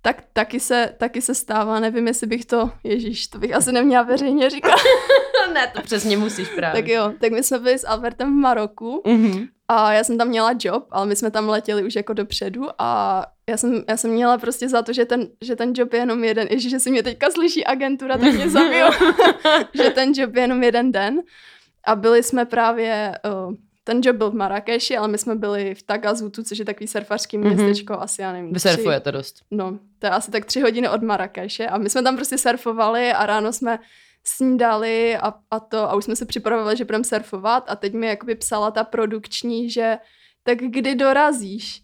tak taky se, taky se stává, nevím, jestli bych to, ježíš, to bych asi neměla veřejně říkat. ne, to přesně musíš právě. Tak jo, tak my jsme byli s Albertem v Maroku mm-hmm. a já jsem tam měla job, ale my jsme tam letěli už jako dopředu a já jsem, já jsem měla prostě za to, že ten, že ten job je jenom jeden, ježíš, že si mě teďka slyší agentura, tak mě zabijou, že ten job je jenom jeden den. A byli jsme právě, uh, ten job byl v Marrakeši, ale my jsme byli v Tagazutu, což je takový surfařský mm-hmm. městečko, asi já nevím. Vy surfujete dost. No, to je asi tak tři hodiny od Marrakeše a my jsme tam prostě surfovali a ráno jsme snídali a, a to a už jsme se připravovali, že budeme surfovat a teď mi jakoby psala ta produkční, že tak kdy dorazíš?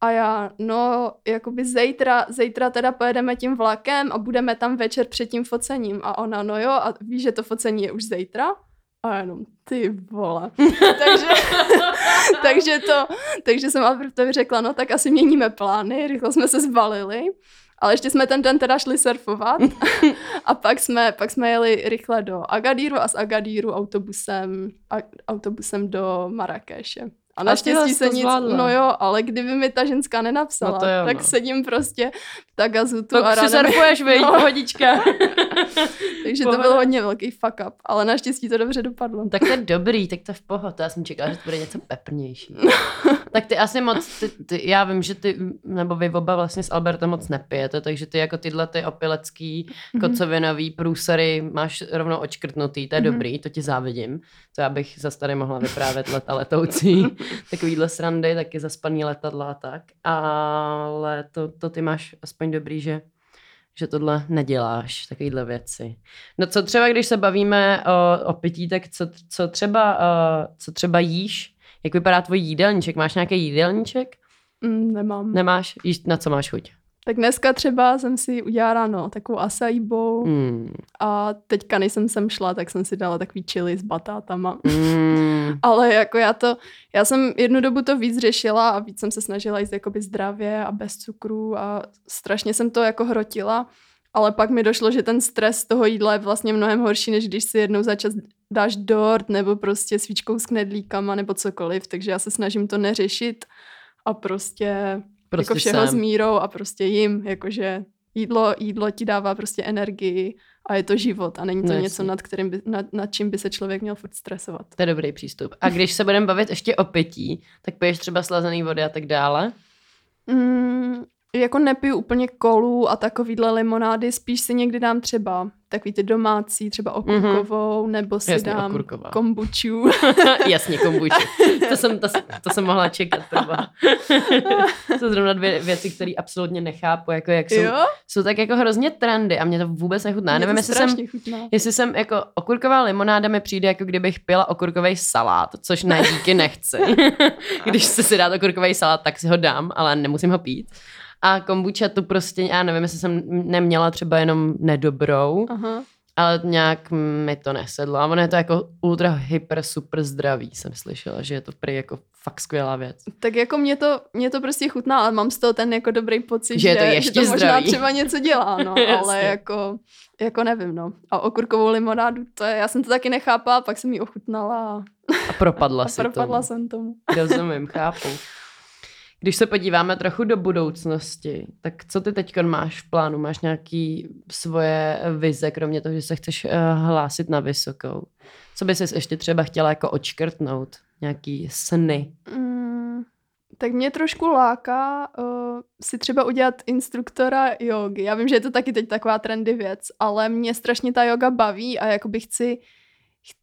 A já, no, jakoby zítra, zítra teda pojedeme tím vlakem a budeme tam večer před tím focením. A ona, no jo, a víš, že to focení je už zítra? A jenom, ty vole. takže, takže to, takže jsem Albertovi řekla, no tak asi měníme plány, rychle jsme se zbalili. Ale ještě jsme ten den teda šli surfovat a pak jsme, pak jsme jeli rychle do Agadíru a z Agadíru autobusem, a, autobusem do Marrakeše. A naštěstí se nic, zvládla. no jo, ale kdyby mi ta ženská nenapsala, no jo, tak no. sedím prostě v Tagazutu no, a ráda surfuješ, mi... no. pohodička. Takže Pohoda. to byl hodně velký fuck up, ale naštěstí to dobře dopadlo. Tak to je dobrý, tak to je v pohodě. Já jsem čekala, že to bude něco peprnější. tak ty asi moc, ty, ty, já vím, že ty, nebo vy oba vlastně s Albertem moc nepijete, takže ty jako tyhle ty opilecký, mm-hmm. kocovinový průsery máš rovnou očkrtnutý, to je mm-hmm. dobrý, to ti závidím. To já bych zase tady mohla vyprávět leta letoucí. takovýhle srandy, taky zaspaný letadla a tak. Ale to, to ty máš aspoň dobrý, že že tohle neděláš, takovýhle věci. No co třeba, když se bavíme o, o pití, tak co, co, třeba, uh, co třeba jíš? Jak vypadá tvůj jídelníček? Máš nějaký jídelníček? Mm, nemám. Nemáš? Jíš, na co máš chuť? Tak dneska třeba jsem si udělala ráno takovou acai bowl mm. a teďka, než jsem sem šla, tak jsem si dala takový chili s batátama. Mm. Ale jako já to, já jsem jednu dobu to víc řešila a víc jsem se snažila jíst jakoby zdravě a bez cukru a strašně jsem to jako hrotila. Ale pak mi došlo, že ten stres toho jídla je vlastně mnohem horší, než když si jednou za čas dáš dort nebo prostě svíčkou s knedlíkama nebo cokoliv. Takže já se snažím to neřešit a prostě Prostě jako všeho jsem. s mírou a prostě jim, jakože jídlo, jídlo ti dává prostě energii a je to život a není to no, něco, nad, kterým by, nad, nad čím by se člověk měl furt stresovat. To je dobrý přístup. A když se budeme bavit ještě o pití, tak piješ třeba slazený vody a tak dále? Mm, jako nepiju úplně kolu a takovýhle limonády, spíš si někdy dám třeba takový ty domácí, třeba okurkovou, mm-hmm. nebo si Jasně, dám okurková. kombuču. Jasně, kombuči. To jsem, to, to jsem mohla čekat. To jsou zrovna dvě věci, které absolutně nechápu, jako jak jsou, jo? jsou tak jako hrozně trendy a mě to vůbec nechutná. Mně Nevím, jestli jsem, chutná. jestli jsem jako okurková limonáda mi přijde, jako kdybych pila okurkový salát, což ne díky nechci. Když se si dát okurkový salát, tak si ho dám, ale nemusím ho pít. A kombucha tu prostě, já nevím, jestli jsem neměla třeba jenom nedobrou, Aha. ale nějak mi to nesedlo. A ono je to jako ultra hyper super zdravý, jsem slyšela, že je to prý jako fakt skvělá věc. Tak jako mě to, mě to prostě chutná, ale mám z toho ten jako dobrý pocit, Že je to že, ještě že to možná zdravý. třeba něco dělá, no, ale jako, jako nevím, no. A okurkovou limonádu, to je, já jsem to taky nechápala, pak jsem ji ochutnala a, A propadla a si propadla tomu. jsem tomu. Rozumím, chápu. Když se podíváme trochu do budoucnosti, tak co ty teď máš v plánu? Máš nějaký svoje vize, kromě toho, že se chceš uh, hlásit na vysokou? Co bys ještě třeba chtěla jako očkrtnout? Nějaký sny? Mm, tak mě trošku láká uh, si třeba udělat instruktora jogy. Já vím, že je to taky teď taková trendy věc, ale mě strašně ta yoga baví a jakoby chci, ch-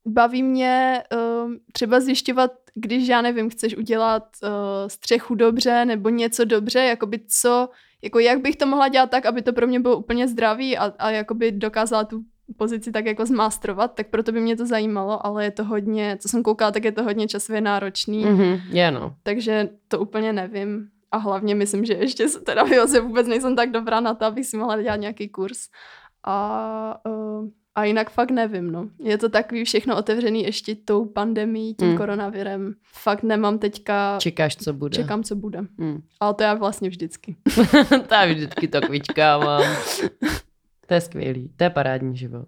baví mě uh, třeba zjišťovat, když já nevím, chceš udělat uh, střechu dobře nebo něco dobře, jakoby co, jako jak bych to mohla dělat tak, aby to pro mě bylo úplně zdravý a, a jakoby dokázala tu pozici tak jako zmástrovat, tak proto by mě to zajímalo, ale je to hodně, co jsem koukala, tak je to hodně časově náročný. Mhm, je no. Takže to úplně nevím. A hlavně myslím, že ještě se teda v vůbec nejsem tak dobrá na to, abych si mohla dělat nějaký kurz. A, uh, a jinak fakt nevím, no. Je to takový všechno otevřený ještě tou pandemí, tím Mm. koronavirem. Fakt nemám teďka, Čekáš, co bude. čekám, co bude. Mm. Ale to já vlastně vždycky. to já vždycky to kvičkávám. To je skvělý. To je parádní život.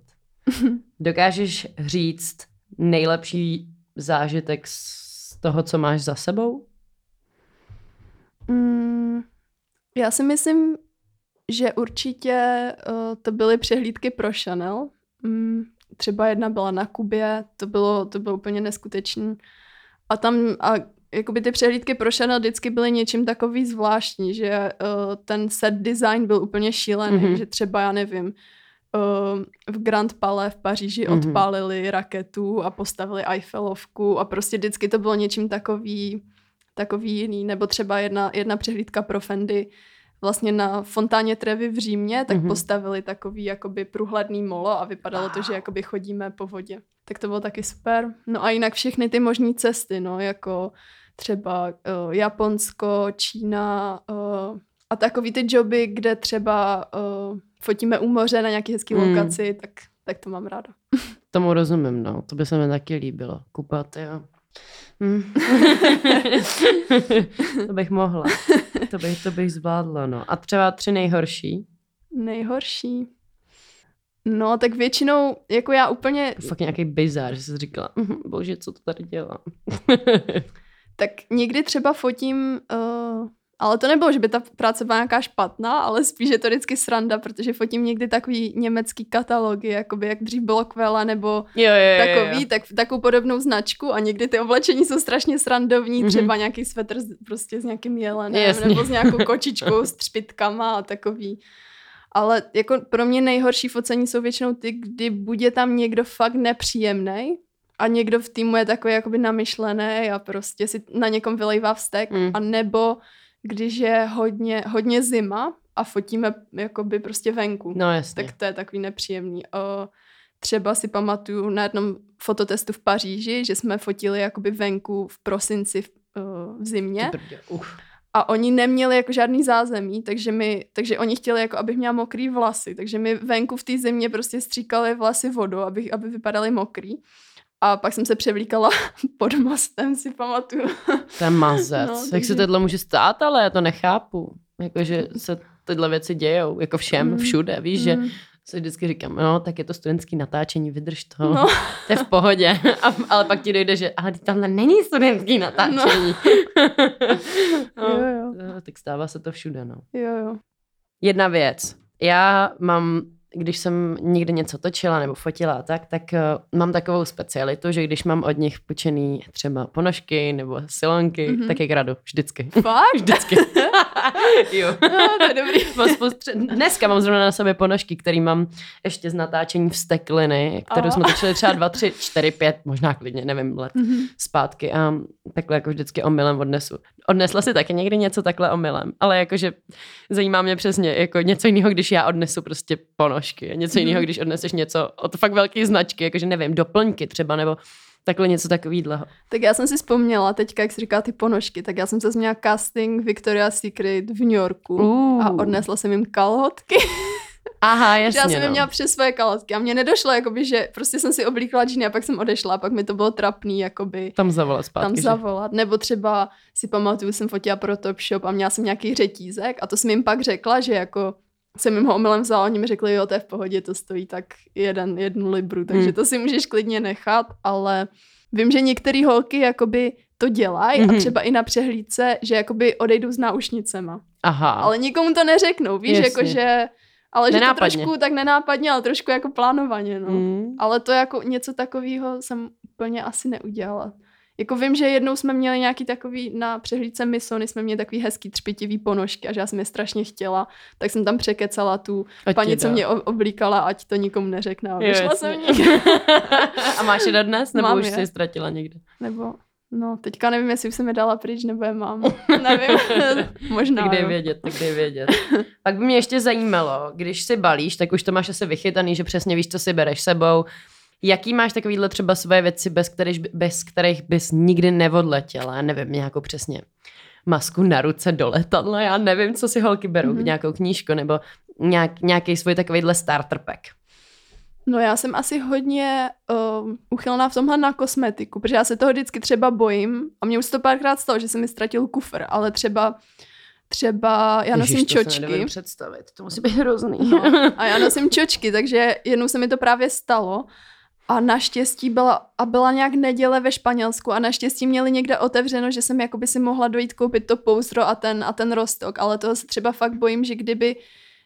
Dokážeš říct nejlepší zážitek z toho, co máš za sebou? Mm, já si myslím, že určitě uh, to byly přehlídky pro Chanel. Mm, třeba jedna byla na Kubě, to bylo, to bylo úplně neskutečný. A tam, a jakoby ty přehlídky pro Chanel vždycky byly něčím takový zvláštní, že uh, ten set design byl úplně šílený, Mhm. mm-hmm. že třeba, já nevím, uh, v Grand Palais v Paříži Mhm. mm-hmm. odpálili raketu a postavili Eiffelovku a prostě vždycky to bylo něčím takový, takový jiný. Nebo třeba jedna, jedna přehlídka pro Fendi vlastně na fontáně Trevi v Římě, tak Mhm. mm-hmm. postavili takový jakoby průhledný molo a vypadalo to, že jakoby chodíme po vodě. Tak to bylo taky super. No a jinak všechny ty možné cesty, no, jako třeba uh, Japonsko, Čína uh, a takový ty joby, kde třeba uh, fotíme u moře na nějaký hezký mm. lokaci, tak, tak to mám ráda. Tomu rozumím, no. To by se mi taky líbilo. Kupat, jo. Hm. to bych mohla. To bych, to bych zvládla, no. A třeba tři nejhorší. Nejhorší. No, tak většinou, jako já úplně, Fakt nějaký bizar, že jsi říkala, "Mhm, bože, co to tady dělá. tak někdy třeba fotím, uh, ale to nebylo, že by ta práce byla nějaká špatná, ale spíš je to vždycky sranda, protože fotím někdy takový německý katalogy, jakoby jak dřív bylo Kvela nebo jo, jo, jo, takový, jo. tak, takovou podobnou značku a někdy ty oblečení jsou strašně srandovní, Mhm. třeba nějaký svetr s, prostě s nějakým jelenem Jasně. nebo s nějakou kočičkou s třpitkama a takový. Ale jako pro mě nejhorší focení jsou většinou ty, kdy buď je tam někdo fakt nepříjemný a někdo v týmu je takový jakoby namyšlený a prostě si na někom vylejvá vztek, Mm. a nebo když je hodně, hodně zima a fotíme jakoby prostě venku No jasně. tak to je takový nepříjemný. O, třeba si pamatuju na jednom fototestu v Paříži, že jsme fotili jakoby venku v prosinci v, v zimě a oni neměli jako žádný zázemí, takže, mi, takže oni chtěli, jako, abych měla mokrý vlasy, takže mi venku v té zimě prostě stříkali vlasy vodou, aby, aby vypadaly mokrý. A pak jsem se převlíkala pod mostem, si pamatuju. To je mazec. No, Jak se tohle může stát, ale já to nechápu. Jakože se tyhle věci dějou, jako všem, Mm. všude, víš, že Mm. si vždycky říkám, no, tak je to studentský natáčení, vydrž to, No. to je v pohodě. A, ale pak ti dojde, že ale tamhle není studentský natáčení. No. Jo, jo. tak stává se to všude, no. Jo, jo. Jedna věc. Já mám když jsem někde něco točila nebo fotila a tak, tak uh, mám takovou specialitu, že když mám od nich půjčený třeba ponožky nebo silonky, mm-hmm. tak je kradu. Vždycky. Fakt? Vždycky. jo. No, to je dobrý. Dneska mám zrovna na sobě ponožky, který mám ještě z natáčení vstekliny, kterou Aha. jsme točili třeba dva, tři, čtyři, pět, možná klidně, nevím, let mm-hmm. zpátky a takhle jako vždycky omylem odnesu. Odnesla si taky někdy něco takhle omylem, ale jakože zajímá mě přesně jako něco jiného, když já odnesu prostě ponožky a něco jiného, mm-hmm. když odneseš něco od fakt velké značky, jakože nevím, doplňky třeba nebo takhle něco takového. Tak já jsem si vzpomněla teďka, jak jsi říká ty ponožky, tak já jsem se změla casting Victoria's Secret v New Yorku uh. a odnesla jsem jim kalhotky. Aha, jasně. já jsem no. měla přes svoje kalhotky a mně nedošlo, jakoby, že prostě jsem si oblíkla džíny a pak jsem odešla a pak mi to bylo trapný, jakoby. Tam zavolat zpátky. Tam zavolat. Že? Nebo třeba si pamatuju, jsem fotila pro Top Shop a měla jsem nějaký řetízek a to jsem jim pak řekla, že jako jsem jim ho omylem vzala, oni mi řekli, jo, to je v pohodě, to stojí tak jeden, jednu libru, takže hmm. to si můžeš klidně nechat, ale vím, že některé holky jakoby to dělají mm-hmm. a třeba i na přehlídce, že jakoby odejdou s náušnicema. Aha. Ale nikomu to neřeknou, víš, jako že... Ale nenápadně. že to trošku tak nenápadně, ale trošku jako plánovaně, no. Mm. Ale to jako něco takového jsem úplně asi neudělala. Jako vím, že jednou jsme měli nějaký takový, na přehlídce Misony jsme měli takový hezký třpitivý ponožky a že já jsem je strašně chtěla, tak jsem tam překecala tu ať paní, co mě oblíkala, ať to nikomu neřekne. A vyšla jsem A máš je dodnes, nebo Mám už je. jsi je ztratila někde? Nebo No, teďka nevím, jestli už jsem je dala pryč, nebo je mám. nevím, možná. Tak dej vědět, tak dej vědět. Pak by mě ještě zajímalo, když si balíš, tak už to máš asi vychytaný, že přesně víš, co si bereš sebou, Jaký máš takovýhle třeba své věci, bez kterých, bez kterých bys nikdy neodletěla? Já nevím, nějakou přesně masku na ruce do letadla, já nevím, co si holky berou, mm-hmm. nějakou knížku nebo nějak, nějaký svůj takovýhle starter pack. No já jsem asi hodně uh, uchylná v tomhle na kosmetiku, protože já se toho vždycky třeba bojím a mě už to párkrát stalo, že jsem mi ztratil kufr, ale třeba Třeba já nosím Ježiš, to čočky. To představit, to musí být hrozný. No, a já nosím čočky, takže jednou se mi to právě stalo a naštěstí byla, a byla nějak neděle ve Španělsku a naštěstí měli někde otevřeno, že jsem jakoby si mohla dojít koupit to pouzdro a ten, a ten rostok, ale toho se třeba fakt bojím, že kdyby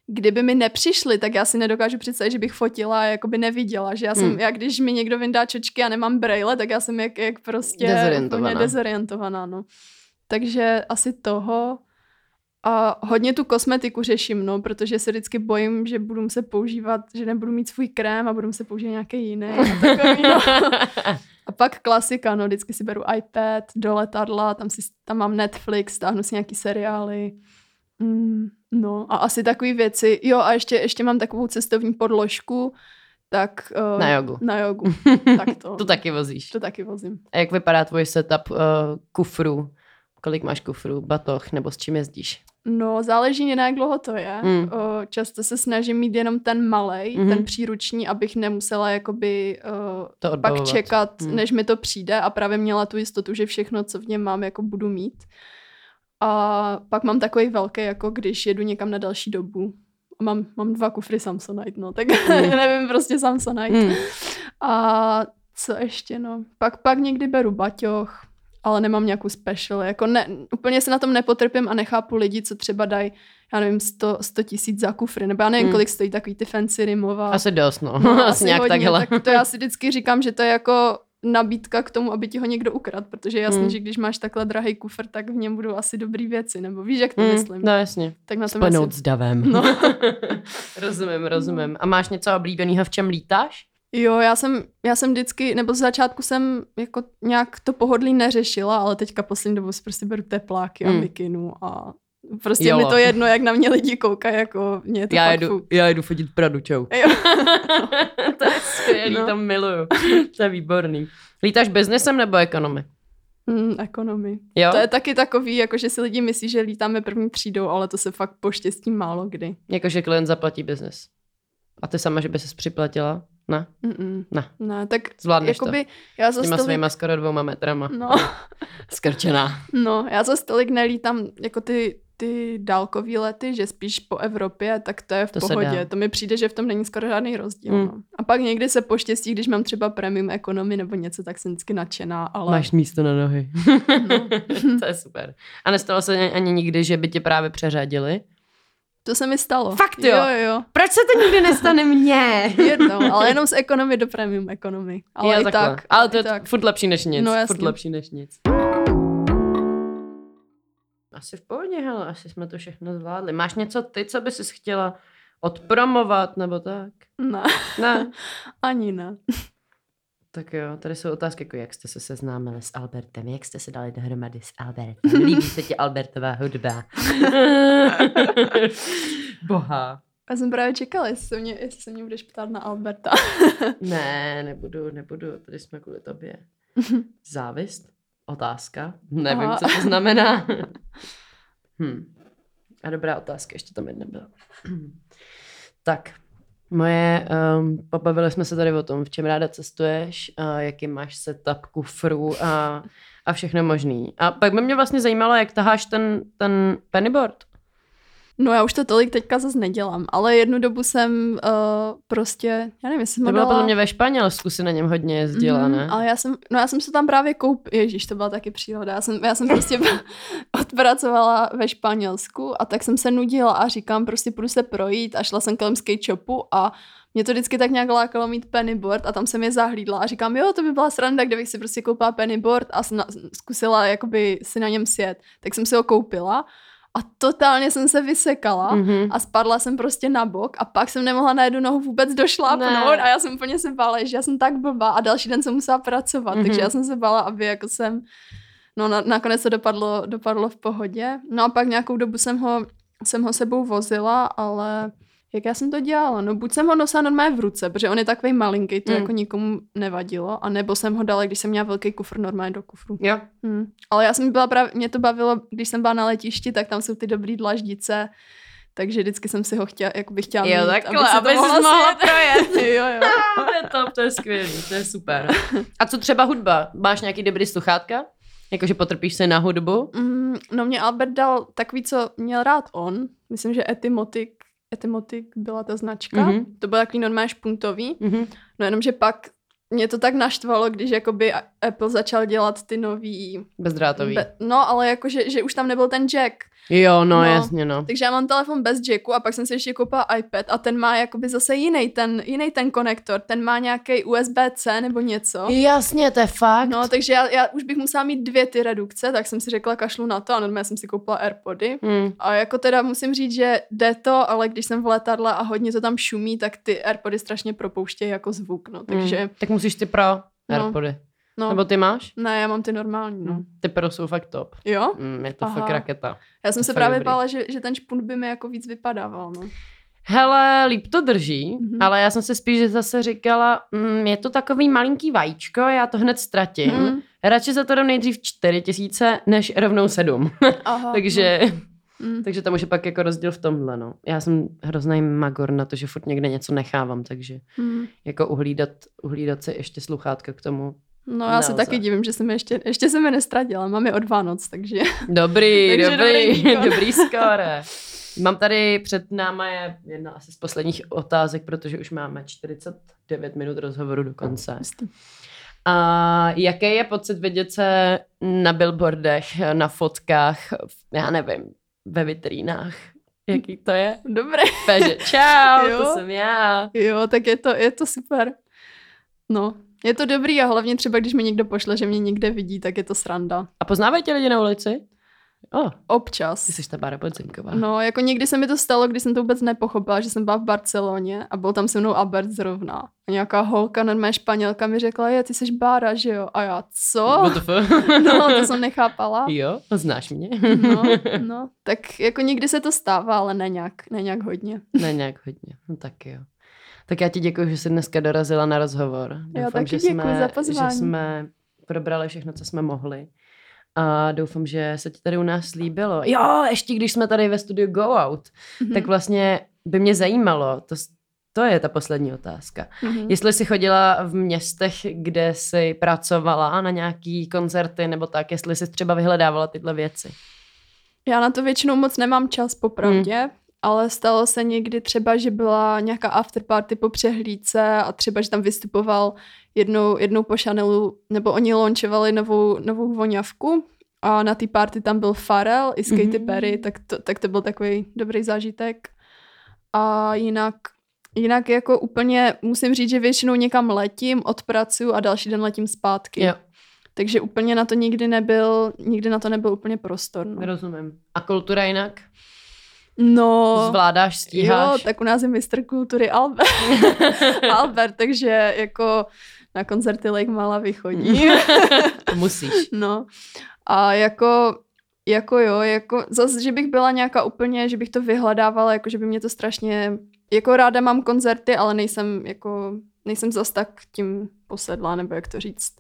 kdyby mi nepřišli, tak já si nedokážu představit, že bych fotila a jakoby neviděla, že já jsem, hmm. já když mi někdo vyndá čočky a nemám braille, tak já jsem jak, jak prostě dezorientovaná. dezorientovaná, no. Takže asi toho a hodně tu kosmetiku řeším, no, protože se vždycky bojím, že budu muset používat, že nebudu mít svůj krém a budu muset používat nějaký jiný. A, takový, no. a pak klasika, no, vždycky si beru iPad do letadla, tam, si, tam mám Netflix, stáhnu si nějaký seriály. Mm, no a asi takové věci. Jo a ještě, ještě mám takovou cestovní podložku, tak... Uh, na jogu. Na jogu. tak to. to taky vozíš. To taky vozím. A jak vypadá tvůj setup uh, kufru? Kolik máš kufru, batoh, nebo s čím jezdíš? No, záleží na jak dlouho to je. Mm. O, často se snažím mít jenom ten malej, mm. ten příruční, abych nemusela jakoby o, to pak čekat, mm. než mi to přijde a právě měla tu jistotu, že všechno, co v něm mám, jako budu mít. A pak mám takový velký, jako když jedu někam na další dobu. Mám, mám dva kufry Samsonite, no, tak mm. nevím, prostě Samsonite. Mm. A co ještě, no. Pak, pak někdy beru baťoch, ale nemám nějakou special. Jako ne, úplně se na tom nepotrpím a nechápu lidi, co třeba dají, já nevím, 100, 100 tisíc za kufry, nebo já nevím, hmm. kolik stojí takový ty fancy rimova. Asi dost, no. no asi, asi nějak hodně, takhle. Tak to já si vždycky říkám, že to je jako nabídka k tomu, aby ti ho někdo ukradl, protože je jasný, hmm. že když máš takhle drahý kufr, tak v něm budou asi dobrý věci, nebo víš, jak to hmm. myslím. No jasně. Tak na tom Splnout asi... s davem. No. rozumím, rozumím. A máš něco oblíbeného, v čem lítáš? Jo, já jsem, já jsem vždycky, nebo z začátku jsem jako nějak to pohodlí neřešila, ale teďka poslední dobou si prostě beru tepláky a mm. mikinu a prostě Jolo. mi to jedno, jak na mě lidi koukají, jako mě to já jedu, fuk. Já jedu fotit Pradu, čau. Jo. to je skvělý, no. tam miluju. to je výborný. Lítáš biznesem nebo ekonomy? Mm, ekonomy. Jo? To je taky takový, jako že si lidi myslí, že lítáme první třídou, ale to se fakt poštěstí málo kdy. Jakože klient zaplatí biznes. A ty sama, že by ses připlatila? Ne? Mm-mm. Ne. Ne, tak Zvládneš jakoby, to. Já za S těma stolik... svýma skoro dvouma metrama. No. Skrčená. No, já za stolik nelítám jako ty, ty dálkový lety, že spíš po Evropě, tak to je v to pohodě. To mi přijde, že v tom není skoro žádný rozdíl. Mm. No. A pak někdy se poštěstí, když mám třeba premium ekonomy nebo něco, tak jsem vždycky nadšená. Ale... Máš místo na nohy. no. to je super. A nestalo se ani nikdy, že by tě právě přeřadili? To se mi stalo. Fakt jo? Jo, jo. Proč se to nikdy nestane mně? Jednou, ale jenom z ekonomie do premium ekonomii. Ale jo, i takhle. tak. Ale to je tak. furt lepší než nic. No, jasně. furt lepší než nic. Asi v pohodě, hele, asi jsme to všechno zvládli. Máš něco ty, co bys chtěla odpromovat, nebo tak? Ne, Ne. ani ne. Tak jo, tady jsou otázky, jako jak jste se seznámili s Albertem, jak jste se dali dohromady s Albertem, líbí se ti Albertová hudba. Boha. Já jsem právě čekala, jestli se mě, jestli se mě budeš ptát na Alberta. Ne, nebudu, nebudu, tady jsme kvůli tobě. Závist? Otázka? Nevím, Aha. co to znamená. hm. A dobrá otázka, ještě tam jedna byla. tak, moje, um, pobavili jsme se tady o tom, v čem ráda cestuješ, a jaký máš setup kufru a, a všechno možný. A pak by mě vlastně zajímalo, jak taháš ten, ten pennyboard. No já už to tolik teďka zase nedělám, ale jednu dobu jsem uh, prostě, já nevím, jestli To bylo podle mě ve Španělsku, si na něm hodně jezdila, Mhm, ne? Ale já jsem, no já jsem se tam právě koup, ježíš, to byla taky příhoda. Já jsem, já jsem prostě odpracovala ve Španělsku a tak jsem se nudila a říkám, prostě půjdu se projít a šla jsem kolem skate shopu a mě to vždycky tak nějak lákalo mít pennyboard a tam jsem je zahlídla a říkám, jo, to by byla sranda, kdybych si prostě koupila pennyboard a zkusila jakoby si na něm sjet. Tak jsem si ho koupila a totálně jsem se vysekala Mhm. a spadla jsem prostě na bok a pak jsem nemohla na jednu nohu vůbec došlápnout Ne. a já jsem úplně se bála, že já jsem tak blbá a další den jsem musela pracovat, Mhm. takže já jsem se bála, aby jako jsem, no na, nakonec to dopadlo, dopadlo v pohodě. No a pak nějakou dobu jsem ho, jsem ho sebou vozila, ale jak já jsem to dělala? No buď jsem ho nosila normálně v ruce, protože on je takový malinký, to Mm. jako nikomu nevadilo, a nebo jsem ho dala, když jsem měla velký kufr normálně do kufru. Jo. Hmm. Ale já jsem byla právě, mě to bavilo, když jsem byla na letišti, tak tam jsou ty dobrý dlaždice, takže vždycky jsem si ho chtěla, jako bych chtěla Jo, mít, takhle, se aby jsi mohla sjet. projet. jo, jo. to je top, to je skvělý, to je super. A co třeba hudba? Máš nějaký dobrý sluchátka? Jakože potrpíš se na hudbu? Mm, no mě Albert dal takový, co měl rád on. Myslím, že Etymotic, Etymotic byla ta značka. Mhm. To byl takový normálně špuntový. Mhm. No jenomže pak mě to tak naštvalo, když jakoby Apple začal dělat ty nový... Bezdrátový. Be- no, ale jakože, že už tam nebyl ten jack. Jo, no, No. jasně, no. Takže já mám telefon bez jacku a pak jsem si ještě koupila iPad a ten má jakoby zase jiný ten, jiný ten konektor. Ten má nějaký USB-C nebo něco. Jasně, to je fakt. No, takže já, já už bych musela mít dvě ty redukce, tak jsem si řekla kašlu na to a normálně jsem si koupila Airpody. Hmm. A jako teda musím říct, že jde to, ale když jsem v letadle a hodně to tam šumí, tak ty Airpody strašně propouštějí jako zvuk, no. Takže, Hmm. Tak musíš ty pro No. Airpody. no, Nebo ty máš? ne, já mám ty normální, no. Hmm. Ty pro jsou fakt top. Jo? Hmm, je to Aha. fakt raketa. Já jsem To se právě dobrý. bála, že, že ten špunt by mi jako víc vypadával, no. Hele, líp to drží, Mhm. ale já jsem si spíš zase říkala, mm, je to takový malinký vajíčko, já to hned ztratím. Mhm. Radši za to dám nejdřív 4 tisíce, než rovnou 7. Aha, takže, no. Mm. takže tam už je pak jako rozdíl v tomhle, no. Já jsem hrozný magor na to, že furt někde něco nechávám, takže Mm. jako uhlídat, uhlídat si ještě sluchátka k tomu. No já se Nelze. taky divím, že jsem je ještě, ještě jsem je nestratila, mám je od Vánoc, takže Dobrý, Takže dobrý, dobrý dobrý skóre. Mám tady před náma je jedna asi z posledních otázek, protože už máme 49 minut rozhovoru do konce. A jaký je pocit vidět se na billboardech, na fotkách, já nevím, ve vitrínách? Jaký to je? dobré. Peže, čau, Jo. to jsem já. Jo, tak je to, je to super. No, je to dobrý a hlavně třeba, když mi někdo pošle, že mě někde vidí, tak je to sranda. A poznávají tě lidi na ulici? O, Občas. ty jsi ta Bára Podzinková. No, jako někdy se mi to stalo, když jsem to vůbec nepochopila, že jsem byla v Barceloně a byl tam se mnou Albert zrovna. A nějaká holka, normálně španělka, mi řekla, je, ty jsi Bára, že jo? A já, co? No, to jsem nechápala. Jo, znáš mě? No, no, tak jako někdy se to stává, ale ne nějak, ne nějak hodně. Ne, nějak hodně. No tak jo. Tak já ti děkuji, že jsi dneska dorazila na rozhovor. taky že jsme, za pozvání. Že jsme probrali všechno, co jsme mohli. A doufám, že se ti tady u nás líbilo. Jo, ještě když jsme tady ve studiu Go Out, Mhm. tak vlastně by mě zajímalo, to, to je ta poslední otázka. Mhm. Jestli jsi chodila v městech, kde jsi pracovala na nějaký koncerty nebo tak, jestli jsi třeba vyhledávala tyhle věci. Já na to většinou moc nemám čas, popravdě, Hmm. Ale stalo se někdy třeba, že byla nějaká afterparty po přehlídce a třeba, že tam vystupoval jednou, jednou po Chanelu, nebo oni launchovali novou, novou voňavku A na té party tam byl Farel i Katy Mhm. Perry, tak to, tak to byl takový dobrý zážitek. A jinak, jinak jako úplně musím říct, že většinou někam letím, odpracuju a další den letím zpátky. Jo, Takže úplně na to nikdy nebyl, nikdy na to nebyl úplně prostor. No, rozumím. A kultura jinak? No Zvládáš, stíháš? jo, tak u nás je mistr kultury Albert, Albert takže jako na koncerty Lake Malavy chodí. To musíš. No a jako, jako jo, jako zase, že bych byla nějaká úplně, že bych to vyhledávala, jako že by mě to strašně, jako ráda mám koncerty, ale nejsem jako, nejsem zas tak tím posedlá, nebo jak to říct.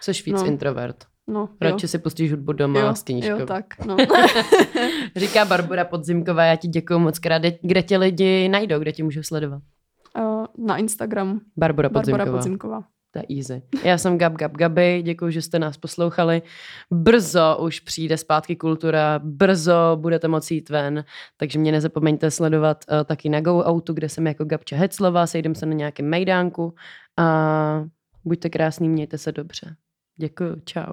Jsi víc No. introvert. No, Radši si pustíš hudbu doma jo, s knížkou. jo, tak, no. Říká Barbara Podzimková, já ti děkuji moc krát. Kde- tě lidi najdou, kde tě můžou sledovat? Uh, na Instagram Barbara Podzimková. Barbara Podzimková. To je easy. Já jsem Gab Gab Gaby, děkuji, že jste nás poslouchali. Brzo už přijde zpátky kultura, brzo budete moci jít ven, takže mě nezapomeňte sledovat uh, taky na Go Outu, kde jsem jako Gabča Heclova, sejdem se na nějakém mejdánku a buďte krásný, mějte se dobře. Děkuji, čau.